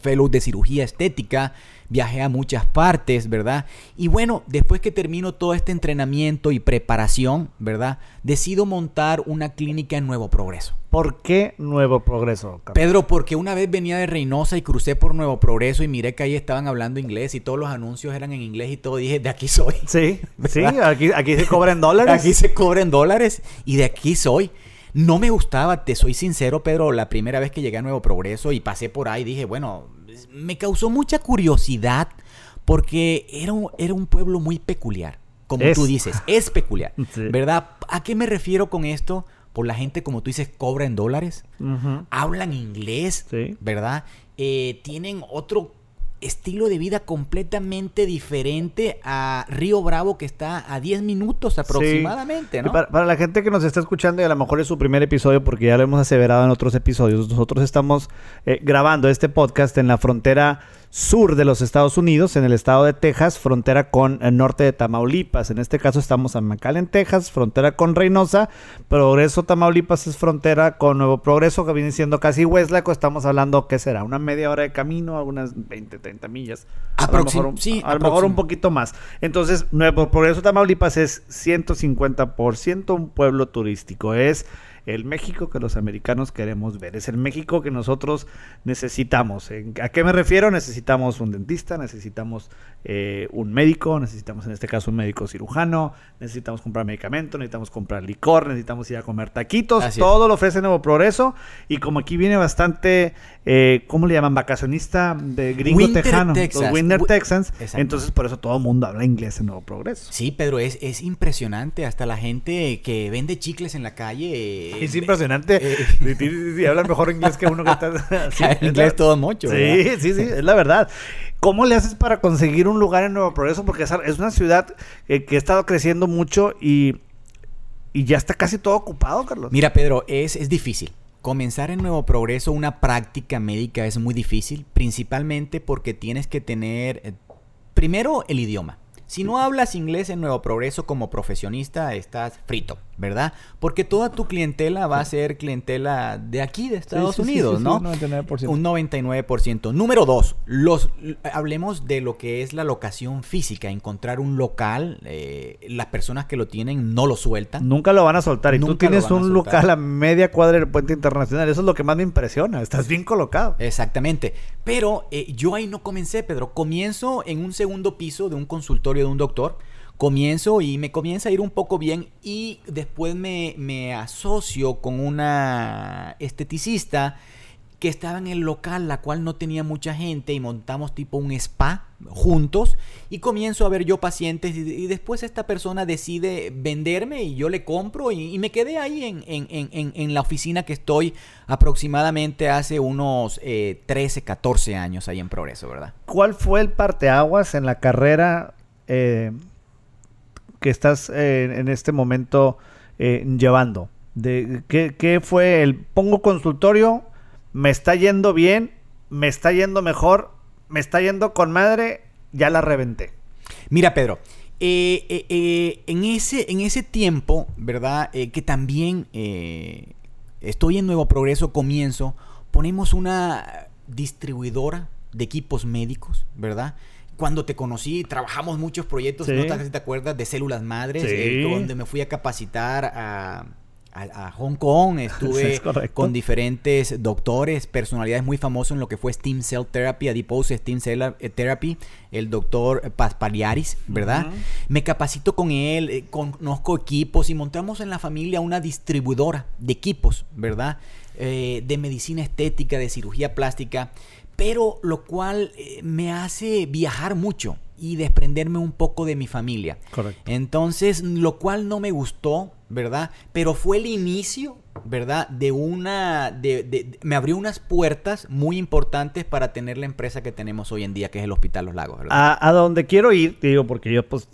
fellow de cirugía estética, viajé a muchas partes, ¿verdad? Y bueno, después que termino todo este entrenamiento y preparación, ¿verdad? Decido montar una clínica en Nuevo Progreso. ¿Por qué Nuevo Progreso? Pedro, porque una vez venía de Reynosa y crucé por Nuevo Progreso y miré que ahí estaban hablando inglés y todos los anuncios eran en inglés y todo. Dije, de aquí soy. Sí, <laughs> sí, aquí, aquí se cobran <laughs> dólares. aquí se cobran dólares y de aquí soy. No me gustaba, te soy sincero, Pedro, la primera vez que llegué a Nuevo Progreso y pasé por ahí, dije, bueno, me causó mucha curiosidad porque era un, era un pueblo muy peculiar, como tú dices, es peculiar, <laughs> ¿verdad? ¿A qué me refiero con esto? por la gente, como tú dices, cobra en dólares, hablan inglés, ¿verdad? Eh, tienen otro estilo de vida completamente diferente a Río Bravo, que está a 10 minutos aproximadamente, ¿no? Para, la gente que nos está escuchando y a lo mejor es su primer episodio, porque ya lo hemos aseverado en otros episodios, nosotros estamos eh, grabando este podcast en la frontera sur de los Estados Unidos, en el estado de Texas, frontera con el norte de Tamaulipas. En este caso estamos en McAllen, Texas, frontera con Reynosa. Progreso, Tamaulipas es frontera con Nuevo Progreso, que viene siendo casi Westlaco. Estamos hablando, ¿qué será? Una media hora de camino, algunas 20, 30 millas. a lo mejor, sí, a lo mejor un poquito más. Entonces, Nuevo Progreso, Tamaulipas es 150% un pueblo turístico. Es el México que los americanos queremos ver. Es el México que nosotros necesitamos. ¿A qué me refiero? Necesitamos un dentista, necesitamos eh, un médico, necesitamos en este caso un médico cirujano, necesitamos comprar medicamentos, necesitamos comprar licor, necesitamos ir a comer taquitos. todo lo ofrece Nuevo Progreso. Y como aquí viene bastante, eh, ¿cómo le llaman? Vacacionista de gringo tejano. Los Winter Texans. Entonces por eso todo el mundo habla inglés en Nuevo Progreso. Sí, Pedro, es, es impresionante. Hasta la gente que vende chicles en la calle es impresionante. Eh, hablan mejor inglés que uno que está. <laughs> inglés todo mucho. Sí, sí, sí, es la verdad. ¿Cómo le haces para conseguir un lugar en Nuevo Progreso? Porque es una ciudad que ha estado creciendo mucho y, y ya está casi todo ocupado, Carlos. Mira, Pedro, es, es difícil. Comenzar en Nuevo Progreso una práctica médica es muy difícil, principalmente porque tienes que tener, eh, primero, el idioma. Si no hablas inglés en Nuevo Progreso como profesionista, estás frito, ¿verdad? Porque toda tu clientela va a ser clientela de aquí, de Estados Unidos, ¿no? un 99%. Un 99%. Número dos, los, hablemos de lo que es la locación física. Encontrar un local, eh, las personas que lo tienen no lo sueltan. Nunca lo van a soltar. Y tú tienes un local a media cuadra del puente internacional. Eso es lo que más me impresiona. Estás bien colocado. Exactamente. Pero eh, yo ahí no comencé, Pedro. Comienzo en un segundo piso de un consultorio de un doctor. Comienzo y me comienza a ir un poco bien y después me, me asocio con una esteticista que estaba en el local, la cual no tenía mucha gente y montamos tipo un spa juntos y comienzo a ver yo pacientes y, después esta persona decide venderme y yo le compro y, me quedé ahí en, en, la oficina que estoy aproximadamente hace unos 13, eh, 14 años ahí en Progreso, ¿verdad? ¿Cuál fue el parteaguas en la carrera eh, que estás eh, en este momento llevando? De, ¿qué, ¿Qué fue el pongo consultorio? me está yendo bien, me está yendo mejor, me está yendo con madre, ya la reventé. Mira, Pedro, eh, eh, eh, en, ese, en ese tiempo, ¿verdad? que también estoy en Nuevo Progreso, comienzo, ponemos una distribuidora de equipos médicos, ¿verdad? Cuando te conocí, trabajamos muchos proyectos, no sé si te acuerdas, de células madres, donde me fui a capacitar a a, Hong Kong, <laughs> estuve con diferentes doctores, personalidades muy famosas en lo que fue Steam Cell Therapy, Adipose Steam Cell eh, Therapy, el doctor Paspaliaris, ¿verdad? Me capacito con él, eh, conozco equipos y montamos en la familia una distribuidora de equipos, ¿verdad? Eh, de medicina estética, de cirugía plástica, pero lo cual me hace viajar mucho y desprenderme un poco de mi familia. Correcto. Entonces, lo cual no me gustó ¿verdad? Pero fue el inicio, ¿verdad? De una, de, me abrió unas puertas muy importantes para tener la empresa que tenemos hoy en día, que es el Hospital Los Lagos, ¿verdad? A, donde quiero ir, digo, porque yo pues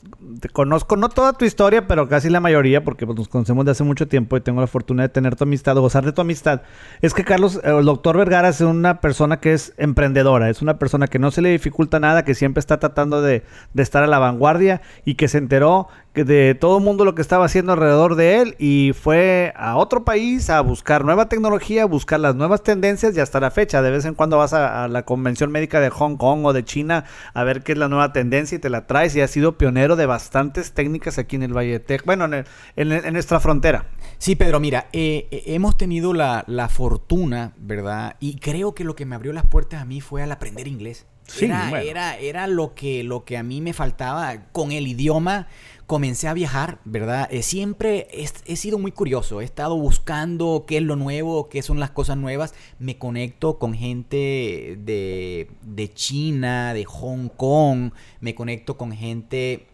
conozco, no toda tu historia, pero casi la mayoría, porque pues, nos conocemos de hace mucho tiempo y tengo la fortuna de tener tu amistad, gozar de tu amistad, es que Carlos, el doctor Vergara es una persona que es emprendedora, es una persona que no se le dificulta nada, que siempre está tratando de, de estar a la vanguardia y que se enteró de todo el mundo lo que estaba haciendo alrededor de él y fue a otro país a buscar nueva tecnología, a buscar las nuevas tendencias y hasta la fecha. De vez en cuando vas a, la convención médica de Hong Kong o de China a ver qué es la nueva tendencia y te la traes y ha sido pionero de bastantes técnicas aquí en el Valle de Tech, bueno, en, nuestra frontera. Sí, Pedro, mira, eh, eh, hemos tenido la, la fortuna, ¿verdad? Y creo que lo que me abrió las puertas a mí fue al aprender inglés. era, era, era lo que, lo que a mí me faltaba con el idioma comencé a viajar, ¿verdad? Eh, siempre he, sido muy curioso, he estado buscando qué es lo nuevo, qué son las cosas nuevas, me conecto con gente de, de China, de Hong Kong, me conecto con gente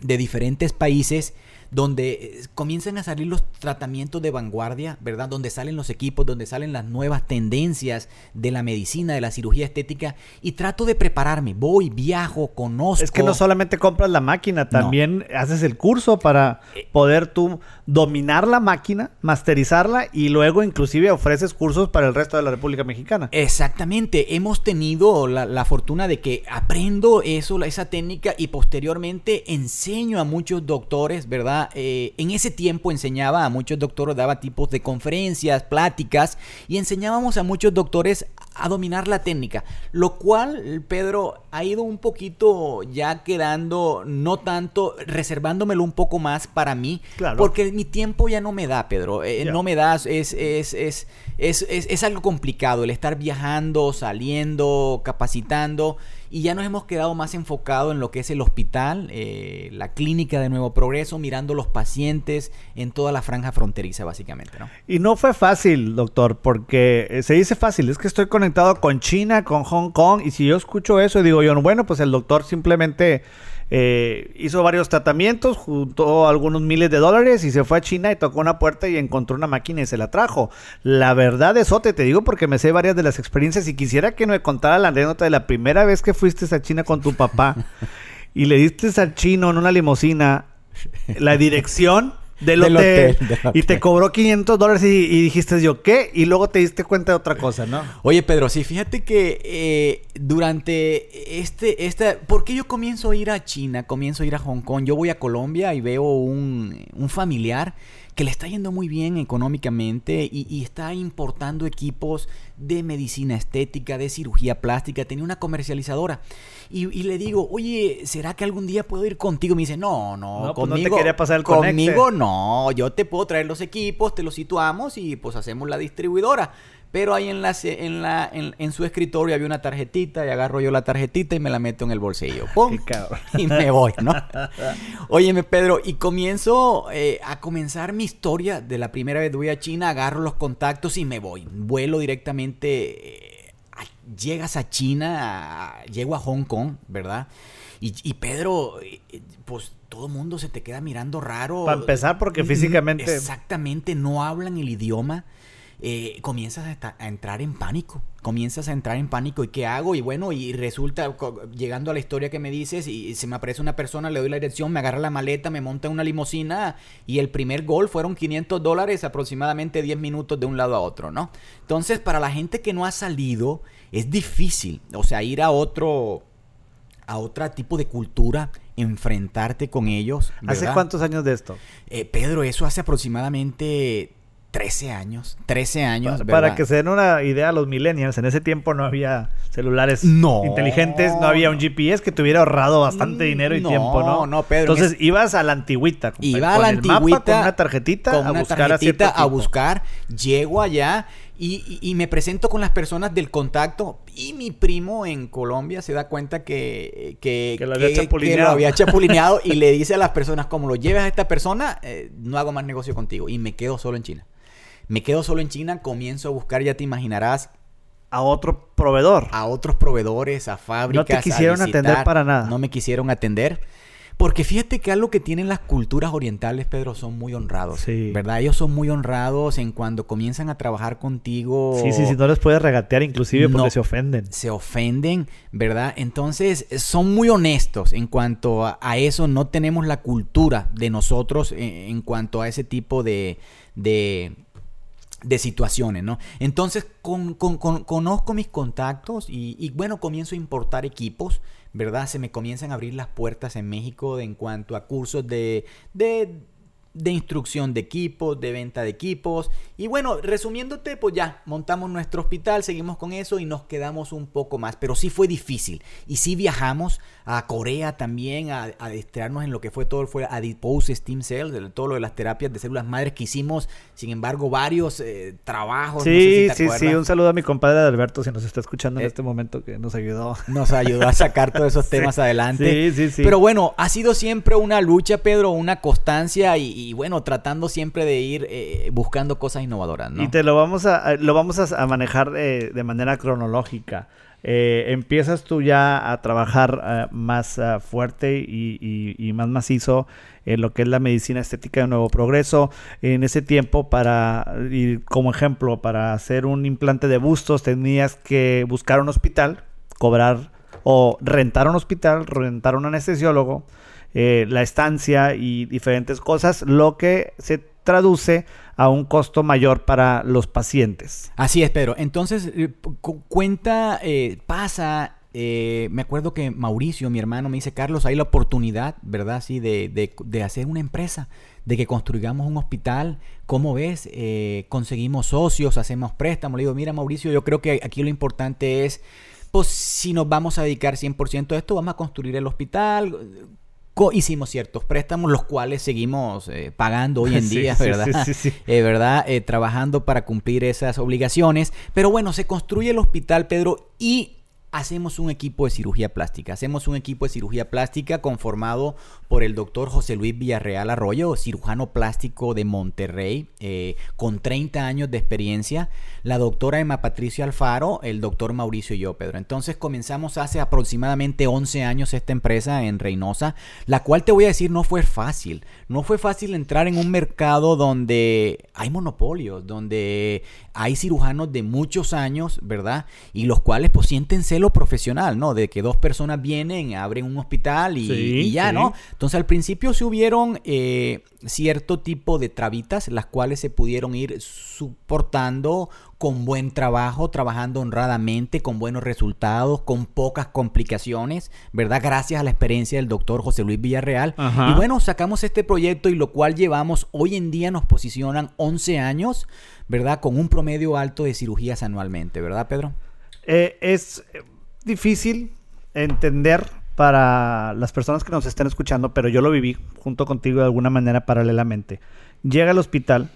de diferentes países donde eh, comienzan a salir los tratamientos de vanguardia, ¿verdad? Donde salen los equipos, donde salen las nuevas tendencias de la medicina, de la cirugía estética, y trato de prepararme, voy, viajo, conozco. Es que no solamente compras la máquina, también haces el curso para eh, poder tú dominar la máquina, masterizarla y luego inclusive ofreces cursos para el resto de la República Mexicana. Exactamente, hemos tenido la, fortuna de que aprendo eso, esa técnica y posteriormente enseño a muchos doctores, ¿verdad? Eh, en ese tiempo enseñaba a muchos doctores, daba tipos de conferencias, pláticas y enseñábamos a muchos doctores a dominar la técnica, lo cual, Pedro, ha ido un poquito ya quedando, no tanto, reservándomelo un poco más para mí, claro. porque mi tiempo ya no me da, Pedro, eh, no me da, es, es, es, es, algo complicado el estar viajando, saliendo, capacitando y ya nos hemos quedado más enfocados en lo que es el hospital, eh, la clínica de Nuevo Progreso, mirando los pacientes en toda la franja fronteriza, básicamente. ¿no? Y no fue fácil, doctor, porque eh, se dice fácil, es que estoy conectado con China, con Hong Kong, y si yo escucho eso, digo yo, bueno, pues el doctor simplemente eh, hizo varios tratamientos, juntó algunos miles de dólares y se fue a China y tocó una puerta y encontró una máquina y se la trajo. La verdad es, Ote, te digo porque me sé varias de las experiencias y quisiera que me contara la anécdota de la primera vez que fuiste a China con tu papá <laughs> y le diste al chino en una limusina la dirección del, hotel, y te cobró 500 dólares y, dijiste yo, ¿qué? Y luego te diste cuenta de otra cosa, ¿no? Oye, Pedro, sí, fíjate que eh, durante este, este, ¿por qué yo comienzo a ir a China? Comienzo a ir a Hong Kong. Yo voy a Colombia y veo un, un familiar que le está yendo muy bien económicamente y, está importando equipos de medicina estética, de cirugía plástica, tenía una comercializadora. Y, le digo, oye, ¿será que algún día puedo ir contigo? Me dice, no, no, conmigo, pues no te quería pasar el conmigo no, yo te puedo traer los equipos, te los situamos y pues hacemos la distribuidora. Pero ahí en, la, en, la, en, su escritorio había una tarjetita y agarro yo la tarjetita y me la meto en el bolsillo. ¡Pum! y me voy, ¿no? <laughs> Óyeme, Pedro, y comienzo eh, a comenzar mi historia de la primera vez que voy a China, agarro los contactos y me voy. Vuelo directamente, eh, llegas a China, llego a Hong Kong, ¿verdad? Y, y Pedro, eh, pues todo el mundo se te queda mirando raro. Para empezar, porque físicamente... Exactamente, no hablan el idioma. Eh, comienzas a, entrar en pánico. Comienzas a entrar en pánico. ¿Y qué hago? Y bueno, y resulta, llegando a la historia que me dices, y, se me aparece una persona, le doy la dirección, me agarra la maleta, me monta en una limusina, y el primer gol fueron 500 dólares, aproximadamente 10 minutos de un lado a otro, ¿no? Entonces, para la gente que no ha salido, es difícil. O sea, ir a otro a otro tipo de cultura, enfrentarte con ellos. ¿Hace cuántos años de esto? Eh, Pedro, eso hace aproximadamente 13 años, 13 años. Para, que se den una idea a los millennials, en ese tiempo no había celulares inteligentes, no había un GPS que te hubiera ahorrado bastante mm, dinero y tiempo, ¿no? No, Pedro. Entonces ibas a la antigüita. Iba a la antigüita. con una tarjetita con a una buscar tarjetita a, buscar. Llego allá y, me presento con las personas del contacto y mi primo en Colombia se da cuenta que, que, lo, había chapulineado. había chapulineado y le dice a las personas, como lo lleves a esta persona, eh, no hago más negocio contigo y me quedo solo en China. Me quedo solo en China, comienzo a buscar, ya te imaginarás, a otro proveedor. A otros proveedores, a fábricas. No te quisieron atender para nada. No me quisieron atender. Porque fíjate que algo que tienen las culturas orientales, Pedro, son muy honrados. Sí. ¿Verdad? Ellos son muy honrados en cuando comienzan a trabajar contigo. Sí, sí, sí, no les puedes regatear inclusive porque se ofenden. Se ofenden, ¿verdad? Entonces, son muy honestos en cuanto a, eso. No tenemos la cultura de nosotros en, cuanto a ese tipo de de situaciones, ¿no? Entonces con, conozco mis contactos y, bueno, comienzo a importar equipos, ¿verdad? Se me comienzan a abrir las puertas en México en cuanto a cursos de, de de instrucción de equipos, de venta de equipos. Y bueno, resumiéndote, pues ya montamos nuestro hospital, seguimos con eso y nos quedamos un poco más. Pero sí fue difícil. Y sí viajamos a Corea también a, a en lo que fue todo, fue Adipose Steam Cells, todo lo de las terapias de células madres que hicimos. Sin embargo, varios eh, trabajos. Sí, sí, sí. Un saludo a mi compadre Alberto, si nos está escuchando en eh, este momento, que nos ayudó. Nos ayudó a sacar todos esos <laughs> temas adelante. Sí, sí, sí. Pero bueno, ha sido siempre una lucha, Pedro, una constancia y y bueno, tratando siempre de ir eh, buscando cosas innovadoras. ¿no? Y te lo vamos a, lo vamos a, manejar de, manera cronológica. Eh, empiezas tú ya a trabajar eh, más fuerte y, y, más macizo en lo que es la medicina estética de nuevo progreso. En ese tiempo, para, y como ejemplo, para hacer un implante de bustos tenías que buscar un hospital, cobrar o rentar un hospital, rentar un anestesiólogo, eh, la estancia y diferentes cosas, lo que se traduce a un costo mayor para los pacientes. Así es, Pedro. Entonces, eh, cuenta, eh, pasa me acuerdo que Mauricio, mi hermano, me dice, Carlos, hay la oportunidad, ¿verdad? Sí, de, de, hacer una empresa, de que construyamos un hospital. ¿Cómo ves? conseguimos socios, hacemos préstamos. Le digo, mira, Mauricio, yo creo que aquí lo importante es, pues, si nos vamos a dedicar 100% a esto, vamos a construir el hospital hicimos ciertos préstamos, los cuales seguimos eh, pagando hoy en <laughs> día, ¿verdad? Sí, sí, eh, ¿Verdad? Eh, trabajando para cumplir esas obligaciones. Pero bueno, se construye el hospital, Pedro, y hacemos un equipo de cirugía plástica. Hacemos un equipo de cirugía plástica conformado por el doctor José Luis Villarreal Arroyo, cirujano plástico de Monterrey, eh, con 30 años de experiencia, la doctora Emma Patricia Alfaro, el doctor Mauricio y yo, Pedro. Entonces comenzamos hace aproximadamente 11 años esta empresa en Reynosa, la cual te voy a decir no fue fácil. No fue fácil entrar en un mercado donde hay monopolios, donde hay cirujanos de muchos años, ¿verdad? Y los cuales pues sienten lo profesional, ¿no? De que dos personas vienen, abren un hospital y, ya, ¿no? Entonces al principio se hubieron eh, cierto tipo de trabitas, las cuales se pudieron ir soportando con buen trabajo, trabajando honradamente, con buenos resultados, con pocas complicaciones, ¿verdad? Gracias a la experiencia del doctor José Luis Villarreal. Y bueno, sacamos este proyecto y lo cual llevamos, hoy en día nos posicionan 11 años, ¿verdad? Con un promedio alto de cirugías anualmente, ¿verdad, Pedro? Eh, es difícil entender para las personas que nos estén escuchando, pero yo lo viví junto contigo de alguna manera paralelamente. Llega al hospital,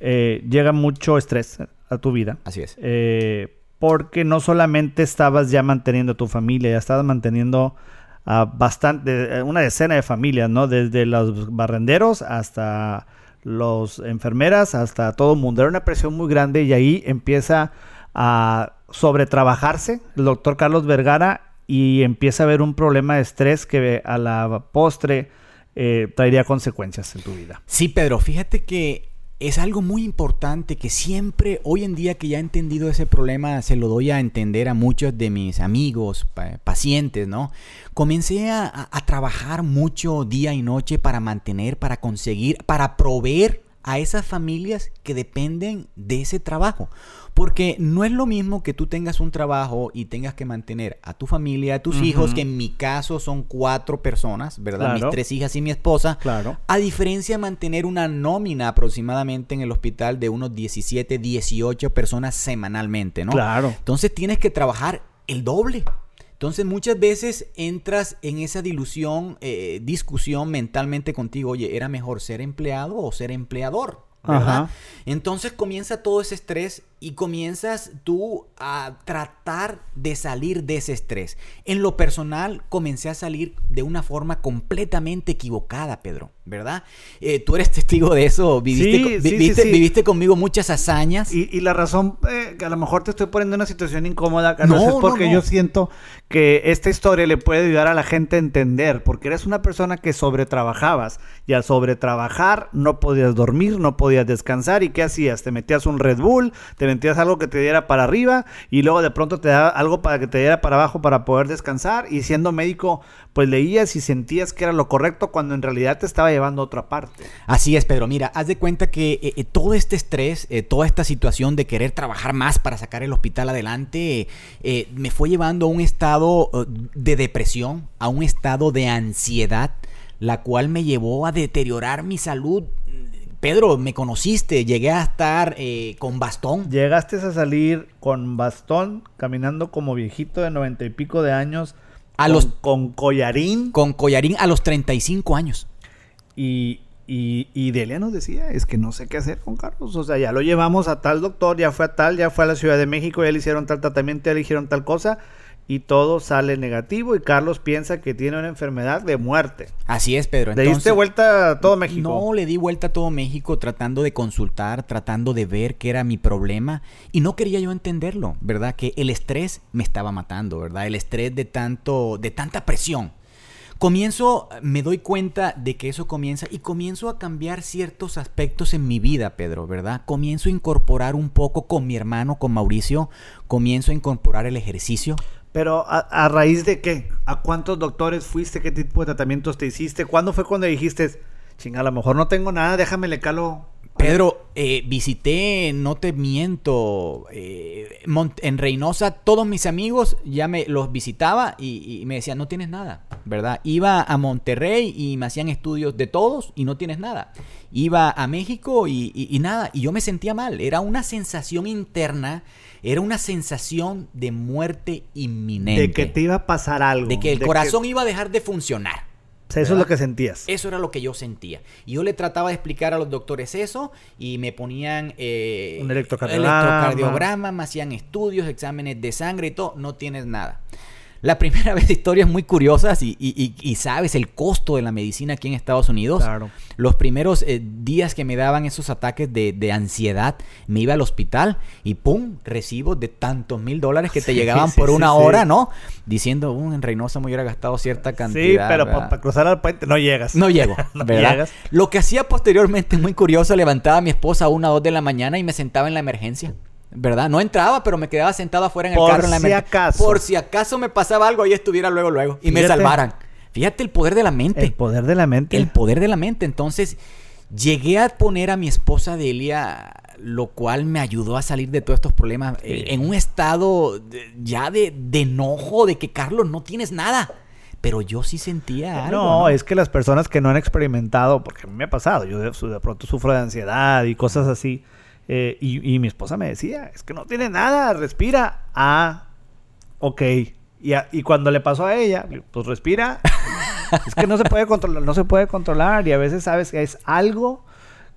eh, llega mucho estrés a tu vida. Así es. Eh, porque no solamente estabas ya manteniendo a tu familia, ya estabas manteniendo a bastante, una decena de familias, ¿no? Desde los barrenderos hasta los enfermeras, hasta todo el mundo. Era una presión muy grande y ahí empieza a sobretrabajarse el doctor Carlos Vergara y empieza a haber un problema de estrés que a la postre eh, traería consecuencias en tu vida. Sí, Pedro, fíjate que es algo muy importante que siempre, hoy en día que ya he entendido ese problema, se lo doy a entender a muchos de mis amigos, pacientes, ¿no? Comencé a, trabajar mucho día y noche para mantener, para conseguir, para proveer a esas familias que dependen de ese trabajo. Porque no es lo mismo que tú tengas un trabajo y tengas que mantener a tu familia, a tus hijos, que en mi caso son cuatro personas, ¿verdad? Mis tres hijas y mi esposa. Claro. A diferencia de mantener una nómina aproximadamente en el hospital de unos 17, 18 personas semanalmente, ¿no? Claro. Entonces tienes que trabajar el doble. Entonces muchas veces entras en esa dilución, eh, discusión mentalmente contigo, oye, ¿era mejor ser empleado o ser empleador? ¿verdad? Entonces comienza todo ese estrés y comienzas tú a tratar de salir de ese estrés. En lo personal comencé a salir de una forma completamente equivocada, Pedro, ¿verdad? Eh, tú eres <laughs> testigo de eso, viviste, viviste, conmigo muchas hazañas. Y, la razón eh, que a lo mejor te estoy poniendo en una situación incómoda, Carlos, es porque yo siento que esta historia le puede ayudar a la gente a entender, porque eres una persona que sobretrabajabas y al sobretrabajar no podías dormir, no podías descansar y ¿qué hacías? Te metías un Red Bull, te metías algo que te diera para arriba y luego de pronto te daba algo para que te diera para abajo para poder descansar y siendo médico pues leías y sentías que era lo correcto cuando en realidad te estaba llevando a otra parte. Así es, Pedro. Mira, haz de cuenta que eh, eh, todo este estrés, eh, toda esta situación de querer trabajar más para sacar el hospital adelante, me fue llevando a un estado de depresión, a un estado de ansiedad, la cual me llevó a deteriorar mi salud Pedro, me conociste, llegué a estar eh, con bastón. Llegaste a salir con bastón, caminando como viejito de noventa y pico de años. A con, los, con collarín. Con collarín a los 35 años. Y, y, y, Delia nos decía, es que no sé qué hacer con Carlos. O sea, ya lo llevamos a tal doctor, ya fue a tal, ya fue a la Ciudad de México, ya le hicieron tal tratamiento, ya le hicieron tal cosa. Y todo sale negativo y Carlos piensa que tiene una enfermedad de muerte. Así es, Pedro. ¿Le diste vuelta a todo México? No, le di vuelta a todo México tratando de consultar, tratando de ver qué era mi problema y no quería yo entenderlo, ¿verdad? Que el estrés me estaba matando, ¿verdad? El estrés de tanto de tanta presión. Comienzo, me doy cuenta de que eso comienza y comienzo a cambiar ciertos aspectos en mi vida, Pedro, ¿verdad? Comienzo a incorporar un poco con mi hermano, con Mauricio, comienzo a incorporar el ejercicio. Pero a, raíz de qué? ¿A cuántos doctores fuiste? ¿Qué tipo de tratamientos te hiciste? ¿Cuándo fue cuando dijiste, chinga, a lo mejor no tengo nada, déjame le calo? Pedro, eh, visité, no te miento, eh, en Reynosa, todos mis amigos ya me los visitaba y, me decían, no tienes nada, ¿verdad? Iba a Monterrey y me hacían estudios de todos y no tienes nada. Iba a México y, y nada, y yo me sentía mal, era una sensación interna era una sensación de muerte inminente. De que te iba a pasar algo. De que el corazón iba a dejar de funcionar. O sea, eso es lo que sentías. Eso era lo que yo sentía. Y yo le trataba de explicar a los doctores eso y me ponían eh, un electrocardiograma. electrocardiograma, me hacían estudios, exámenes de sangre y todo. No tienes nada. La primera <laughs> vez historias muy curiosas y, y, sabes el costo de la medicina aquí en Estados Unidos. Claro. Los primeros eh, días que me daban esos ataques de, ansiedad, me iba al hospital y ¡pum! Recibo de tantos mil dólares que te llegaban por una hora, ¿no? Diciendo, uh, en Reynosa me hubiera gastado cierta cantidad. Sí, pero para cruzar al puente no llegas. No llego, <laughs> ¿verdad? Lo que hacía posteriormente, muy curioso, levantaba a mi esposa a una o dos de la mañana y me sentaba en la emergencia. ¿verdad? No entraba, pero me quedaba sentado afuera en el carro en la si acaso. Por si acaso me pasaba algo, ahí estuviera luego, luego. Y me salvaran. Fíjate el poder de la mente. El poder de la mente. El poder de la mente. Entonces, llegué a poner a mi esposa Delia, lo cual me ayudó a salir de todos estos problemas eh, en un estado ya de, enojo, de que Carlos, no tienes nada pero yo sí sentía algo. No, es que las personas que no han experimentado, porque a mí me ha pasado, yo de, pronto sufro de ansiedad y cosas así, eh, y, mi esposa me decía, es que no tiene nada, respira. Ah, ok. Y, y cuando le pasó a ella, pues respira. es que no se puede controlar, no se puede controlar. Y a veces sabes que es algo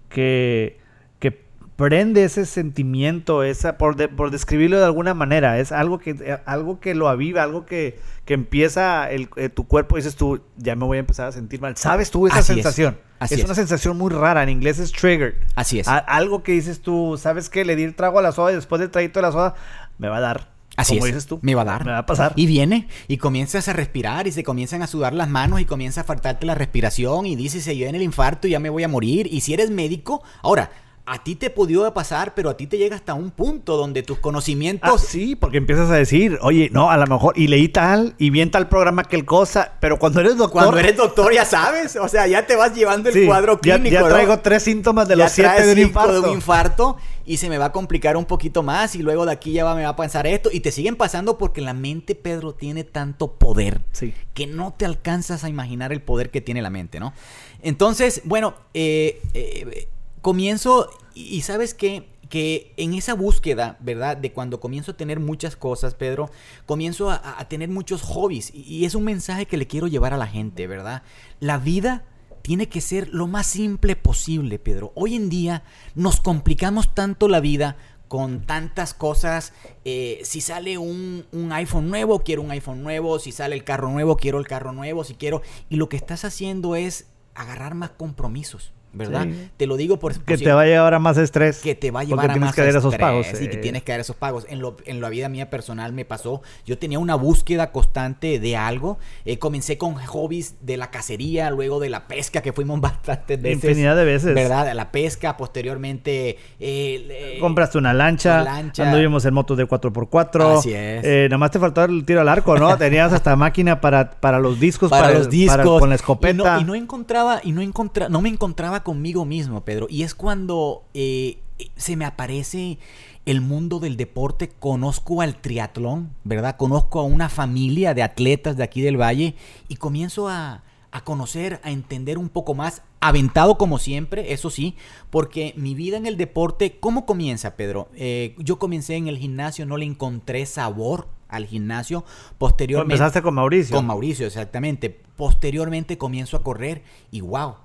que, que prende ese sentimiento, esa, por, por describirlo de alguna manera, es algo que, eh, algo que lo aviva, algo que, que empieza el, eh, tu cuerpo, dices tú, ya me voy a empezar a sentir mal. ¿Sabes tú esa sensación? Es una sensación muy rara. En inglés es triggered. Así es. algo que dices tú, ¿sabes qué? Le di el trago a la soda y después del traguito de la soda me va a dar. Así como dices tú. Me va a dar. Me va a pasar. Y viene y comienzas a respirar y se comienzan a sudar las manos y comienza a faltarte la respiración y dices, se yo en el infarto y ya me voy a morir. Y si eres médico, ahora, a ti te pudo pasar, pero a ti te llega hasta un punto donde tus conocimientos. Ah, sí, porque empiezas a decir, oye, no, a lo mejor, y leí tal, y bien tal programa que el cosa, pero cuando eres doctor. Cuando eres doctor, ya sabes, o sea, ya te vas llevando el cuadro clínico. Ya, ya traigo tres síntomas de los siete de un infarto. de un infarto. Y se me va a complicar un poquito más, y luego de aquí ya va, me va a pensar esto, y te siguen pasando porque la mente, Pedro, tiene tanto poder sí. que no te alcanzas a imaginar el poder que tiene la mente, ¿no? Entonces, bueno, eh, eh comienzo, y, sabes qué, que en esa búsqueda, ¿verdad? De cuando comienzo a tener muchas cosas, Pedro, comienzo a, tener muchos hobbies. Y, es un mensaje que le quiero llevar a la gente, ¿verdad? La vida tiene que ser lo más simple posible, Pedro. Hoy en día nos complicamos tanto la vida con tantas cosas. Eh, si sale un, un, iPhone nuevo, quiero un iPhone nuevo. Si sale el carro nuevo, quiero el carro nuevo. Si quiero. Y lo que estás haciendo es agarrar más compromisos. ¿Verdad? Te lo digo por que te va a llevar a más estrés. Que te va a llevar a más que esos pagos. Y que tienes que dar esos pagos. En, lo, en la vida mía personal me pasó. Yo tenía una búsqueda constante de algo. Eh, comencé con hobbies de la cacería, luego de la pesca, que fuimos <laughs> bastantes veces. Infinidad de veces. ¿Verdad? La pesca, posteriormente. Eh, Compraste una lancha. lancha. Anduvimos en motos de 4x4. Así es. Eh, nada más te faltaba el tiro al arco, ¿no? <laughs> Tenías hasta máquina para, para los discos. Para, los discos. con la escopeta. Y no, encontraba, y no encontraba, no me encontraba conmigo mismo, Pedro. Y es cuando eh, se me aparece el mundo del deporte, conozco al triatlón, ¿verdad? Conozco a una familia de atletas de aquí del Valle y comienzo a, conocer, a entender un poco más, aventado como siempre, eso sí, porque mi vida en el deporte, ¿cómo comienza, Pedro? Eh, yo comencé en el gimnasio, no le encontré sabor al gimnasio, posteriormente... Empezaste con Mauricio. Con Mauricio, exactamente. Posteriormente comienzo a correr y wow,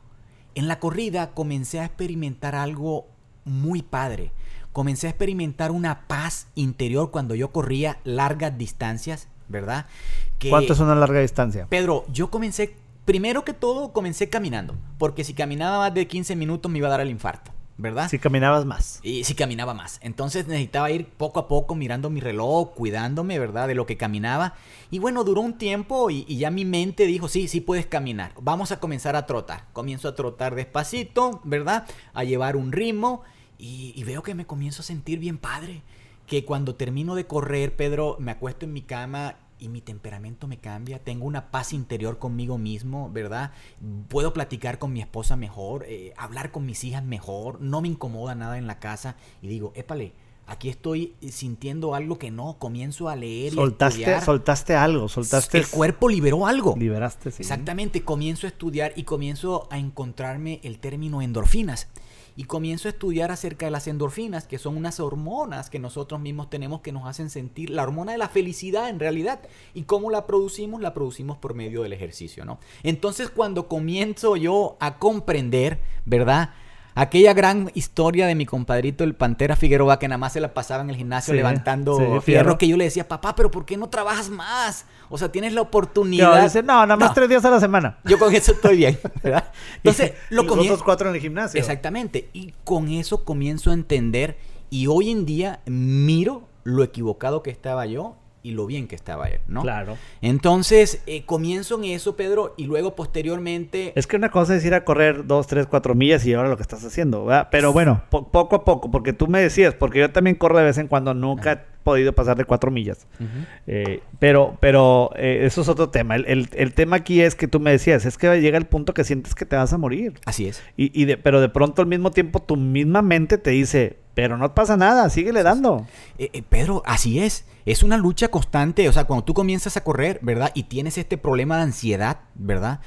en la corrida comencé a experimentar algo muy padre. Comencé a experimentar una paz interior cuando yo corría largas distancias ¿verdad? ¿Cuánto es una larga distancia? Pedro, yo comencé, primero que todo, comencé caminando, porque si caminaba más de 15 minutos me iba a dar el infarto. ¿Verdad? Si caminabas más. Y si caminaba más. Entonces necesitaba ir poco a poco mirando mi reloj, cuidándome, ¿verdad? De lo que caminaba. Y bueno, duró un tiempo y, ya mi mente dijo, sí, sí puedes caminar. Vamos a comenzar a trotar. Comienzo a trotar despacito, ¿verdad? A llevar un ritmo y, y veo que me comienzo a sentir bien padre. Que cuando termino de correr, Pedro, me acuesto en mi cama y mi temperamento me cambia, tengo una paz interior conmigo mismo, ¿verdad? Puedo platicar con mi esposa mejor, eh, hablar con mis hijas mejor, no me incomoda nada en la casa y digo, épale, aquí estoy sintiendo algo que no, comienzo a leer soltaste, y a estudiar. Soltaste algo, soltaste... El cuerpo liberó algo. Liberaste, sí. Exactamente, comienzo a estudiar y comienzo a encontrarme el término endorfinas y comienzo a estudiar acerca de las endorfinas, que son unas hormonas que nosotros mismos tenemos que nos hacen sentir la hormona de la felicidad en realidad. ¿Y cómo la producimos? La producimos por medio del ejercicio, ¿no? Entonces cuando comienzo yo a comprender, ¿verdad? Aquella gran historia de mi compadrito el Pantera Figueroa que nada más se la pasaba en el gimnasio levantando fierro que yo le decía, papá, pero ¿por qué no trabajas más? O sea, tienes la oportunidad. dice, no, nada más tres días a la semana. <laughs> Yo con eso estoy bien, <laughs> ¿verdad? Entonces, lo comienzo. Los cuatro en el gimnasio. Exactamente. Y con eso comienzo a entender y hoy en día miro lo equivocado que estaba yo y lo bien que estaba él, ¿no? Claro. Entonces, eh, comienzo en eso, Pedro, y luego posteriormente... Es que una cosa es ir a correr dos, tres, cuatro millas y ahora lo que estás haciendo, ¿verdad? Pero bueno, poco a poco, porque tú me decías, porque yo también corro de vez en cuando, nunca he podido pasar de cuatro millas. Eh, pero pero eh, eso es otro tema. El, tema aquí es que tú me decías, es que llega el punto que sientes que te vas a morir. Así es. Y, y de, pero de pronto al mismo tiempo tu misma mente te dice, pero no pasa nada, síguele dando. Eh, eh, Pedro, así es. Es una lucha constante. O sea, cuando tú comienzas a correr, ¿verdad? Y tienes este problema de ansiedad, ¿verdad?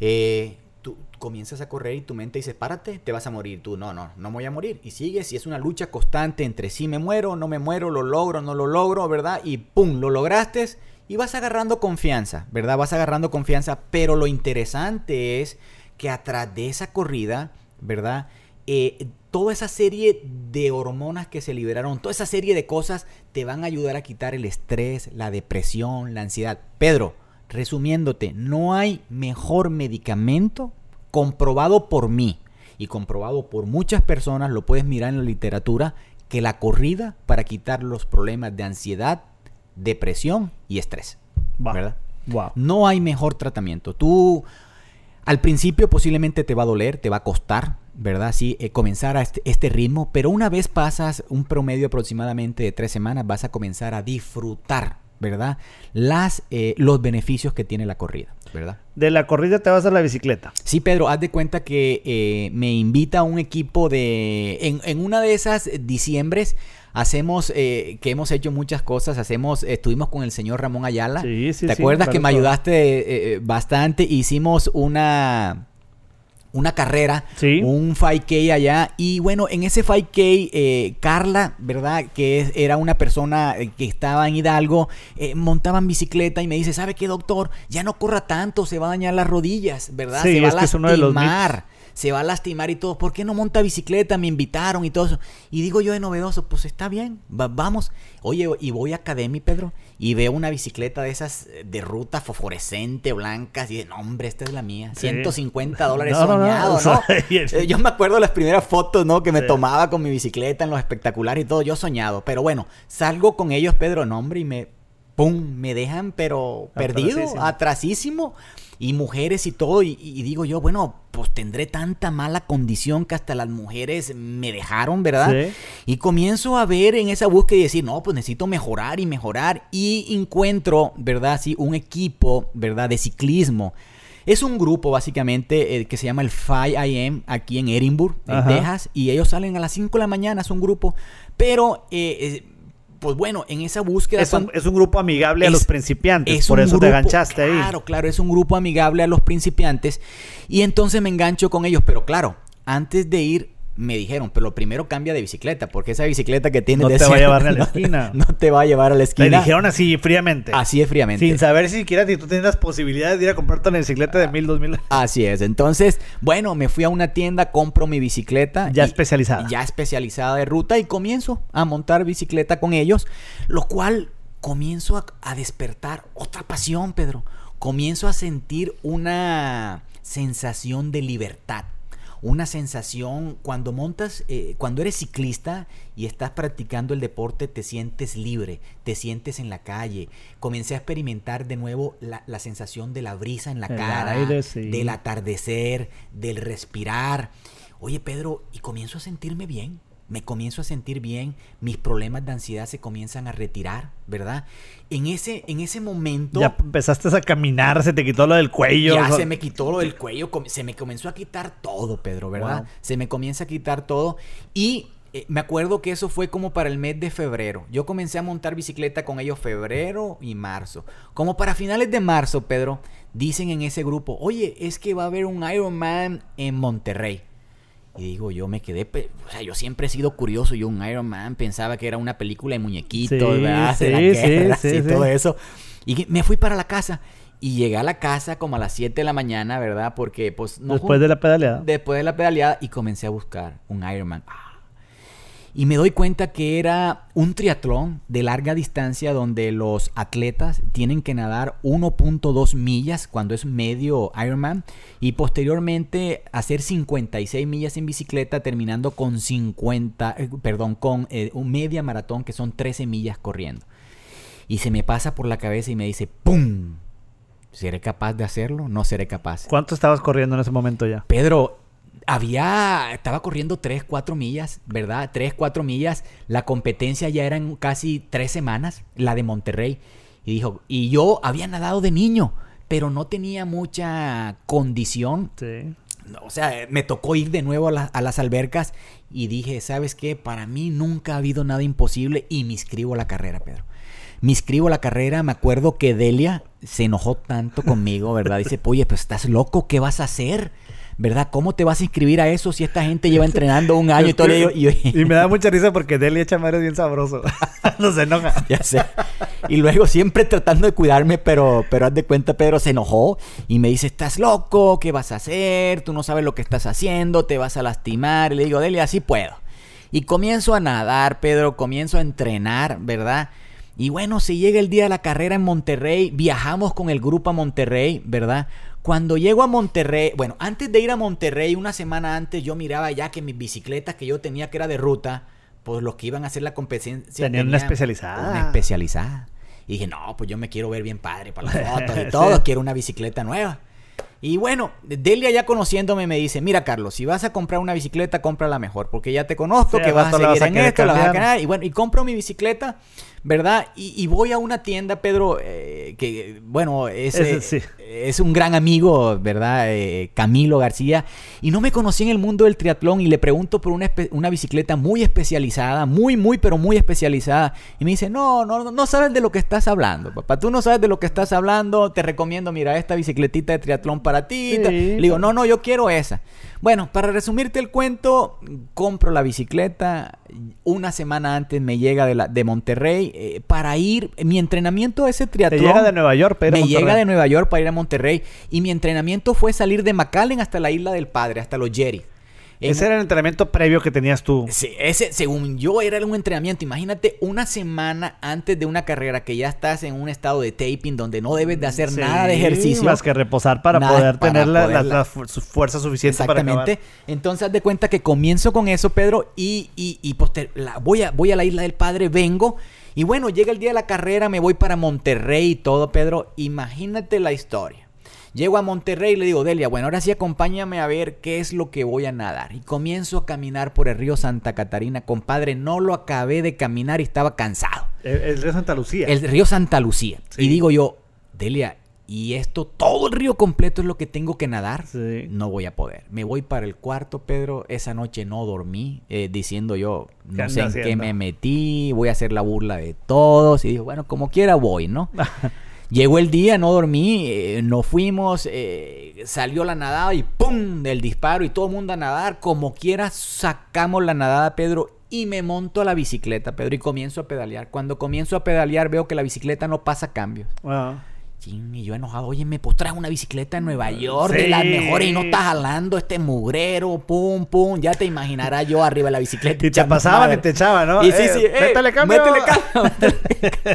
Eh, tú comienzas a correr y tu mente dice, párate, te vas a morir. Tú, no, no, no me voy a morir. Y sigues y es una lucha constante entre si me muero, no me muero, lo logro, no lo logro, ¿verdad? Y ¡pum! Lo lograste y vas agarrando confianza, ¿verdad? Vas agarrando confianza. Pero lo interesante es que atrás de esa corrida, ¿verdad? Eh, toda esa serie de hormonas que se liberaron, toda esa serie de cosas te van a ayudar a quitar el estrés, la depresión, la ansiedad. Pedro, resumiéndote, no hay mejor medicamento comprobado por mí y comprobado por muchas personas, lo puedes mirar en la literatura, que la corrida para quitar los problemas de ansiedad, depresión y estrés. ¿Verdad? No hay mejor tratamiento. Tú al principio posiblemente te va a doler, te va a costar, ¿verdad? Sí, eh, comenzar a este, este, ritmo, pero una vez pasas un promedio aproximadamente de tres semanas, vas a comenzar a disfrutar, ¿verdad? Las, eh, los beneficios que tiene la corrida, ¿verdad? De la corrida te vas a la bicicleta. Sí, Pedro, haz de cuenta que eh, me invita un equipo de... En, en una de esas diciembres hacemos, eh, que hemos hecho muchas cosas, hacemos, estuvimos con el señor Ramón Ayala. Sí, sí, ¿Te acuerdas que me ayudaste eh, eh, bastante? Hicimos una una carrera, un 5K allá. Y bueno, en ese 5K, Carla, ¿verdad? Que era una persona que estaba en Hidalgo, montaba en bicicleta y me dice, ¿sabe qué, doctor? Ya no corra tanto, se va a dañar las rodillas, ¿verdad? se va a lastimar se va a lastimar y todo. ¿Por qué no monta bicicleta? Me invitaron y todo eso. Y digo yo de novedoso, pues está bien, vamos. Oye, y voy a Academy, Pedro, y veo una bicicleta de esas eh, de ruta fosforescente, blancas, y de, no, hombre, esta es la mía. 150 dólares soñado, ¿no? <laughs> Eh, yo me acuerdo las primeras fotos, ¿no? Que me tomaba con mi bicicleta en los espectaculares y todo, yo soñado. Pero bueno, salgo con ellos, Pedro, no, hombre, y me, ¡pum! Me dejan, pero perdido, atrasísimo y mujeres y todo. Y, digo yo, bueno, pues tendré tanta mala condición que hasta las mujeres me dejaron, ¿verdad? Y comienzo a ver en esa búsqueda y decir, no, pues necesito mejorar y mejorar. Y encuentro, ¿verdad? Sí, un equipo, ¿verdad? De ciclismo. Es un grupo básicamente eh, que se llama el 5IM aquí en Edinburgh, en Texas, y ellos salen a las 5 de la mañana, es un grupo, pero eh, eh pues bueno, en esa búsqueda... Es un, es un grupo amigable a los principiantes, por eso te enganchaste ahí. Claro, claro, es un grupo amigable a los principiantes. Y entonces me engancho con ellos, pero claro, antes de ir me dijeron, pero lo primero cambia de bicicleta, porque esa bicicleta que tienes... No te va a llevar a la esquina. <laughs> No, te va a llevar a la esquina. Me dijeron así fríamente. Así es fríamente. Sin saber si siquiera si tú tienes posibilidades de ir a comprarte una bicicleta de mil, dos mil. Así es. Entonces, bueno, me fui a una tienda, compro mi bicicleta. Ya especializada. Ya especializada de ruta y comienzo a montar bicicleta con ellos, lo cual comienzo a, a despertar otra pasión, Pedro. Comienzo a sentir una sensación de libertad una sensación cuando montas, eh, cuando eres ciclista y estás practicando el deporte, te sientes libre, te sientes en la calle. Comencé a experimentar de nuevo la, la sensación de la brisa en la El cara, aire, sí. del atardecer, del respirar. Oye, Pedro, y comienzo a sentirme bien. Me comienzo a sentir bien, mis problemas de ansiedad se comienzan a retirar, ¿verdad? En ese, en ese momento Ya empezaste a caminar, se te quitó lo del cuello. ya o- se me quitó lo del cuello, se me comenzó a quitar todo, Pedro, ¿verdad? Wow. Se me comienza a quitar todo. Y eh, me acuerdo que eso fue como para el mes de febrero. Yo comencé a montar bicicleta con ellos febrero y marzo. Como para finales de marzo, Pedro, dicen en ese grupo, oye, es que va a haber un Ironman en Monterrey. Y digo, yo me quedé, o sea, yo siempre he sido curioso, yo un Iron Man pensaba que era una película de muñequitos, Sí, ¿verdad? Sí, <laughs> sí, guerra, sí, todo eso. Y me fui para la casa. Y llegué a la casa como a las 7 de la mañana, ¿verdad? Porque pues no Después de la pedaleada. después de la pedaleada y comencé a buscar un Ironman. Ah. Y me doy cuenta que era un triatlón de larga distancia donde los atletas tienen que nadar 1.2 millas cuando es medio Ironman y posteriormente hacer 56 millas en bicicleta terminando con 50, eh, perdón, con eh, un media maratón que son 13 millas corriendo. Y se me pasa por la cabeza y me dice, ¡pum! ¿Seré capaz de hacerlo? No seré capaz. ¿Cuánto estabas corriendo en ese momento ya? Pedro, había, estaba corriendo 3, 4 millas, ¿verdad? 3, 4 millas. La competencia ya era en casi 3 semanas, la de Monterrey. Y dijo, y yo había nadado de niño, pero no tenía mucha condición. Sí. No, O sea, me tocó ir de nuevo a, la- a las albercas y dije, ¿sabes qué? Para mí nunca ha habido nada imposible y me inscribo a la carrera, Pedro. Me inscribo a la carrera, me acuerdo que Delia se enojó tanto conmigo, ¿verdad? Dice, oye, pues estás loco, ¿qué vas a hacer? ¿Verdad? ¿Cómo te vas a inscribir a eso si esta gente lleva entrenando un año y todo? Y yo- y me da <laughs> mucha risa porque Delia Chamar es bien sabroso. <laughs> no se enoja. Ya sé. Y luego siempre tratando de cuidarme, pero, pero haz de cuenta, Pedro se enojó y me dice, estás loco, ¿qué vas a hacer? Tú no sabes lo que estás haciendo, te vas a lastimar. Y le digo, Delia, sí puedo. Y comienzo a nadar, Pedro, comienzo a entrenar, ¿verdad? Y bueno, se llega el día de la carrera en Monterrey, viajamos con el grupo a Monterrey, ¿verdad? Cuando llego a Monterrey, bueno, antes de ir a Monterrey, una semana antes, yo miraba ya que mis bicicletas que yo tenía que era de ruta, pues los que iban a hacer la competencia Tenían una especializada. Una especializada. Y dije, no, pues yo me quiero ver bien padre para las <laughs> fotos y Sí. todo, quiero una bicicleta nueva. Y bueno, Delia ya conociéndome me dice, mira Carlos, si vas a comprar una bicicleta, cómprala mejor, porque ya te conozco, Sí, que vas a seguir vas a en esto, la vas a ganar. Y bueno, y compro mi bicicleta, ¿verdad? Y, y voy a una tienda, Pedro, eh, que bueno, es, sí. es un gran amigo, ¿verdad? Eh, Camilo García. Y no me conocí en el mundo del triatlón y le pregunto por una, una bicicleta muy especializada, muy, muy, pero muy especializada. Y me dice, no, no, no, no sabes de lo que estás hablando, papá. Tú no sabes de lo que estás hablando. Te recomiendo, mira, esta bicicletita de triatlón para ti. Sí. Le digo, no, no, yo quiero esa. Bueno, para resumirte el cuento, compro la bicicleta. Una semana antes me llega de, la, de Monterrey eh, para ir. Mi entrenamiento a ese Te triatlón. llega de Nueva York, pero. Me llega de Nueva York para ir a Monterrey y mi entrenamiento fue salir de McAllen hasta la isla del Padre, hasta los Jerry. En- Ese era el entrenamiento previo que tenías tú. Sí, ese, según yo, era un entrenamiento. Imagínate una semana antes de una carrera que ya estás en un estado de taping donde no debes de hacer Sí, nada de ejercicio. Más que reposar para Nada, poder para tener la, la- la fuerza suficiente para Exactamente. acabar. Entonces, haz de cuenta que comienzo con eso, Pedro, y, y, y poster- la- voy, a, voy a la isla del Padre, vengo. Y bueno, llega el día de la carrera, me voy para Monterrey y todo, Pedro. Imagínate la historia. Llego a Monterrey y le digo, Delia, bueno, ahora sí acompáñame a ver qué es lo que voy a nadar. Y comienzo a caminar por el río Santa Catarina. Compadre, no lo acabé de caminar y estaba cansado. El, el de Santa Lucía. El río Santa Lucía. Sí. Y digo yo, Delia, ¿y esto, todo el río completo es lo que tengo que nadar? Sí. No voy a poder. Me voy para el cuarto, Pedro. Esa noche no dormí, eh, diciendo yo, ¿Qué no sé en qué me metí, voy a hacer la burla de todos. Y digo, bueno, como quiera voy, ¿no? <laughs> Llegó el día, no dormí, eh, nos fuimos, eh, salió la nadada y ¡pum! El disparo y todo el mundo a nadar. Como quiera, sacamos la nadada, Pedro, y me monto a la bicicleta, Pedro, y comienzo a pedalear. Cuando comienzo a pedalear, veo que la bicicleta no pasa cambios. Ah, y yo enojado, oye, me traes una bicicleta en Nueva York de las mejores y no estás jalando este mugrero, pum, pum. Ya te imaginarás yo arriba de la bicicleta. Y te pasaban y te echaban, ¿no? Y sí, sí, eh, métele cambio. Métele cambio.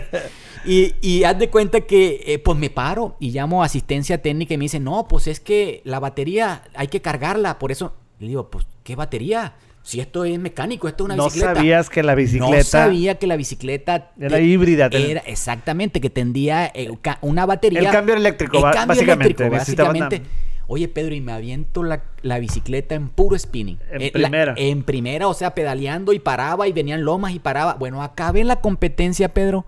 <laughs> y, y haz de cuenta que, eh, pues me paro y llamo a asistencia técnica y me dice, no, pues es que la batería hay que cargarla. Por eso, le digo, pues, ¿qué batería? Si esto es mecánico, esto es una bicicleta. No sabías que la bicicleta. No sabía que la bicicleta. Era híbrida. Era, exactamente, que tendía eh, una batería. El cambio eléctrico, el cambio básicamente. Eléctrico, básicamente. Oye, Pedro, y me aviento la, bicicleta en puro spinning. En eh, primera. en primera, o sea, pedaleando y paraba y venían lomas y paraba. Bueno, acabé en la competencia, Pedro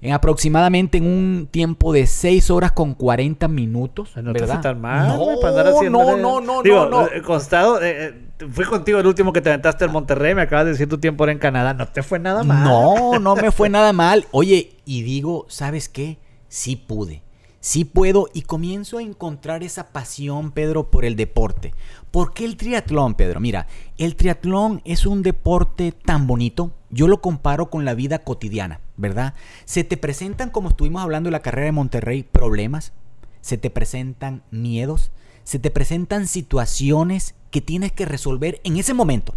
en aproximadamente en un tiempo de 6 horas con 40 minutos. No ¿verdad? tan mal, no, para andar haciendo no, no, no, Digo, no, eh, Costado, eh, eh, fui contigo el último que te aventaste en Monterrey, me acabas de decir tu tiempo era en Canadá, no te fue nada mal. No, no me fue nada mal. Oye, y digo, ¿sabes qué? Sí pude. Sí puedo y comienzo a encontrar esa pasión, Pedro, por el deporte. ¿Por qué el triatlón, Pedro? Mira, el triatlón es un deporte tan bonito. Yo lo comparo con la vida cotidiana, ¿verdad? Se te presentan, como estuvimos hablando en la carrera de Monterrey, problemas. Se te presentan miedos. Se te presentan situaciones que tienes que resolver en ese momento,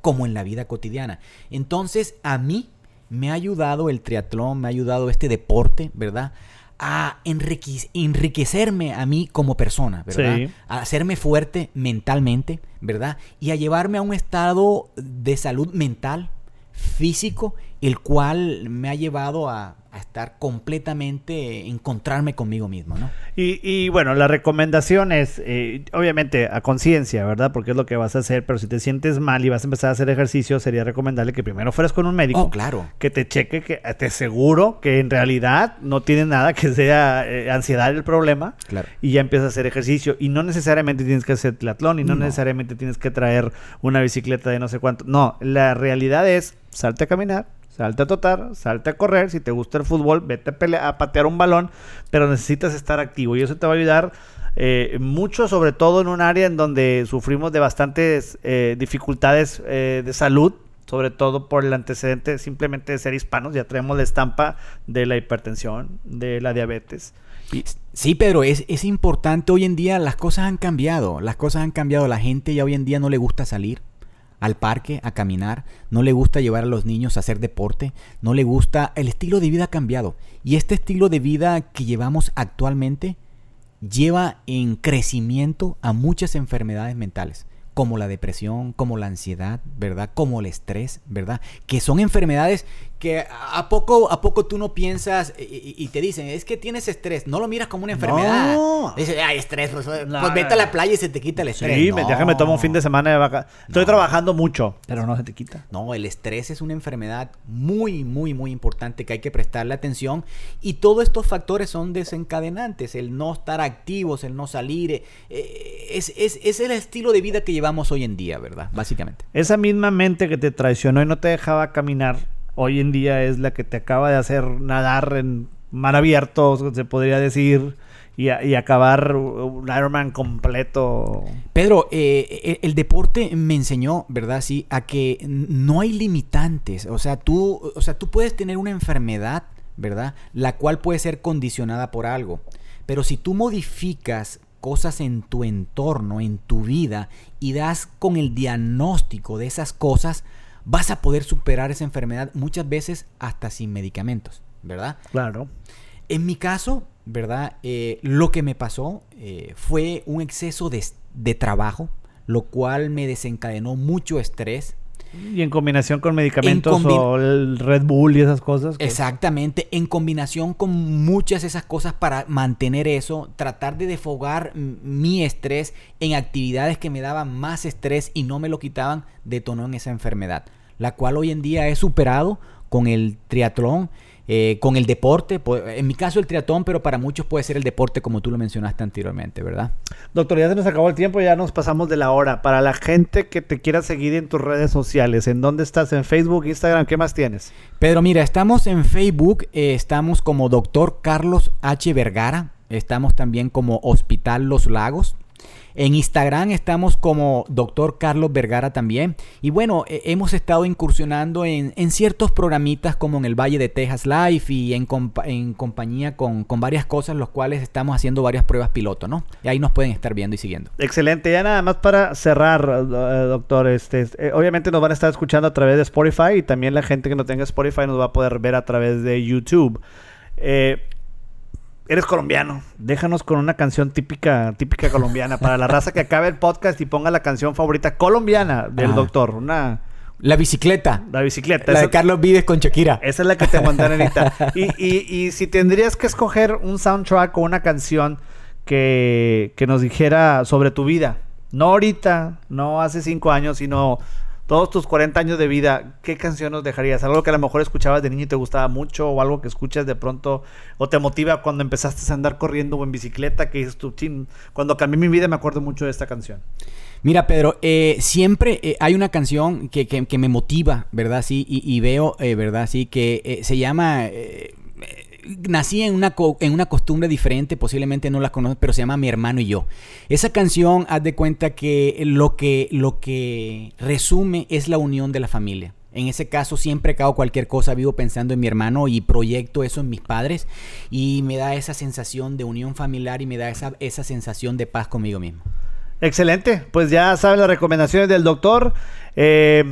como en la vida cotidiana. Entonces, a mí me ha ayudado el triatlón, me ha ayudado este deporte, ¿verdad? a enriquecerme a mí como persona, ¿verdad? A hacerme fuerte mentalmente, ¿verdad? Y a llevarme a un estado de salud mental, físico, el cual me ha llevado a, estar completamente, encontrarme conmigo mismo, ¿no? Y, bueno, la recomendación es, eh, obviamente, a conciencia, ¿verdad? Porque es lo que vas a hacer, pero si te sientes mal y vas a empezar a hacer ejercicio, sería recomendable que primero fueras con un médico. Oh, claro. Que te cheque, que te aseguro que en realidad no tiene nada que sea eh, ansiedad el problema. Claro. Y ya empiezas a hacer ejercicio. Y no necesariamente tienes que hacer triatlón y no, necesariamente tienes que traer una bicicleta de no sé cuánto. No, la realidad es, salte a caminar, Salte a totar, salte a correr. Si te gusta el fútbol, vete a, patear un balón, pero necesitas estar activo y eso te va a ayudar eh, mucho, sobre todo en un área en donde sufrimos de bastantes eh, dificultades eh, de salud, sobre todo por el antecedente simplemente de ser hispanos. Ya traemos la estampa de la hipertensión, de la diabetes. Sí, Pedro, es, es importante. Hoy en día las cosas han cambiado. Las cosas han cambiado. La gente ya hoy en día no le gusta salir al parque a caminar, no le gusta llevar a los niños a hacer deporte, no le gusta, el estilo de vida ha cambiado. Y este estilo de vida que llevamos actualmente lleva en crecimiento a muchas enfermedades mentales como la depresión, como la ansiedad, ¿verdad? Como el estrés, ¿verdad? Que son enfermedades que a poco a poco tú no piensas y, te dicen, es que tienes estrés, no lo miras como una enfermedad. No. Dices, ay, estrés, pues, pues vete a la playa y se te quita el estrés. Sí, no. déjame tomar un fin de semana de vaca. Estoy trabajando mucho, pero no se te quita. No, el estrés es una enfermedad muy, muy, muy importante que hay que prestarle atención y todos estos factores son desencadenantes, el no estar activos, el no salir, eh, es, es, es el estilo de vida que llevamos hoy en día, ¿verdad? Básicamente. Esa misma mente que te traicionó y no te dejaba caminar hoy en día es la que te acaba de hacer nadar en mar abierto, se podría decir, y, acabar un Ironman completo. Pedro, eh, eh, el deporte me enseñó, ¿verdad? Sí, a que no hay limitantes. O sea, tú, o sea, tú puedes tener una enfermedad, ¿verdad? La cual puede ser condicionada por algo. Pero si tú modificas cosas en tu entorno, en tu vida, y das con el diagnóstico de esas cosas, vas a poder superar esa enfermedad muchas veces hasta sin medicamentos, ¿verdad? Claro. En mi caso, ¿verdad? Eh, lo que me pasó eh, fue un exceso de, de trabajo, lo cual me desencadenó mucho estrés, y en combinación con medicamentos o el Red Bull y esas cosas. Exactamente, en combinación con muchas de esas cosas para mantener eso, tratar de defogar mi estrés en actividades que me daban más estrés y no me lo quitaban, detonó en esa enfermedad, la cual hoy en día he superado con el triatlón eh, con el deporte, en mi caso el triatlón, pero para muchos puede ser el deporte como tú lo mencionaste anteriormente, ¿verdad? Doctor, ya se nos acabó el tiempo, ya nos pasamos de la hora. Para la gente que te quiera seguir en tus redes sociales, ¿en dónde estás? ¿En Facebook, Instagram? ¿Qué más tienes? Pedro, mira, estamos en Facebook, eh, estamos como Doctor Carlos H. Vergara, estamos también como Hospital Los Lagos, En Instagram estamos como Doctor Carlos Vergara también. Y bueno, eh, hemos estado incursionando en, ciertos programitas como en el Valle de Texas Live y en, en compañía con, varias cosas, los cuales estamos haciendo varias pruebas piloto, ¿no? Y ahí nos pueden estar viendo y siguiendo. Excelente. Ya nada más para cerrar, eh, doctor, este, eh, obviamente nos van a estar escuchando a través de Spotify y también la gente que no tenga Spotify nos va a poder ver a través de YouTube. Eh, eres colombiano, déjanos con una canción típica, típica colombiana para la raza que acabe el podcast y ponga la canción favorita colombiana del doctor. Una la bicicleta. La bicicleta. La de Carlos Vives con Shakira. Esa es la que te mandan <laughs> ahorita. y, y, y si tendrías que escoger un soundtrack o una canción que, que nos dijera sobre tu vida, no ahorita, no hace cinco años, sino todos tus 40 años de vida, ¿qué canción nos dejarías? ¿Algo que a lo mejor escuchabas de niño y te gustaba mucho? ¿O algo que escuchas de pronto o te motiva cuando empezaste a andar corriendo o en bicicleta? Que dices tú, cuando cambié mi vida me acuerdo mucho de esta canción. Mira, Pedro, eh, siempre eh, hay una canción que, que, me motiva, ¿verdad? Sí, y, veo, eh, ¿verdad? Sí, que se llama nací en una, en una costumbre diferente, posiblemente no la conoces, pero se llama Mi hermano y yo. Esa canción, haz de cuenta que lo que, lo que resume es la unión de la familia. En ese caso siempre que hago cualquier cosa vivo pensando en mi hermano y proyecto eso en mis padres y me da esa sensación de unión familiar y me da esa, esa sensación de paz conmigo mismo. Excelente, pues ya saben las recomendaciones del doctor. Eh,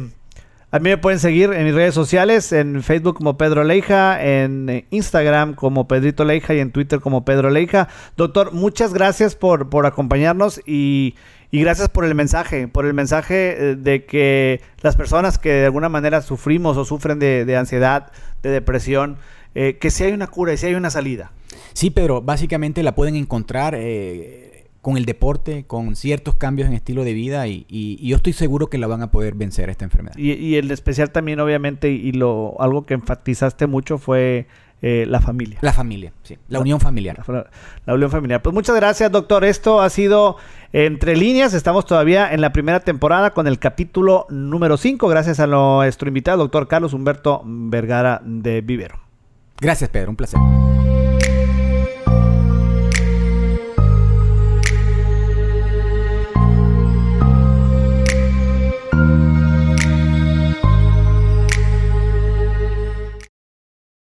a mí me pueden seguir en mis redes sociales, en Facebook como Pedro Leija, en Instagram como Pedrito Leija y en Twitter como Pedro Leija. Doctor, muchas gracias por, por acompañarnos y, gracias por el mensaje, por el mensaje eh, de que las personas que de alguna manera sufrimos o sufren de, ansiedad, de depresión, eh, que si hay una cura y si hay una salida. Sí, Pedro, básicamente la pueden encontrar. Eh, con el deporte, con ciertos cambios en estilo de vida y, yo estoy seguro que la van a poder vencer esta enfermedad. Y, el especial también, obviamente, y lo algo que enfatizaste mucho fue eh, la familia. La familia, sí. La, unión familiar. La, unión familiar. Pues muchas gracias, doctor. Esto ha sido Entre Líneas. Estamos todavía en la primera temporada con el capítulo número 5. Gracias a nuestro invitado, doctor Carlos Humberto Vergara de Vivero. Gracias, Pedro. Un placer.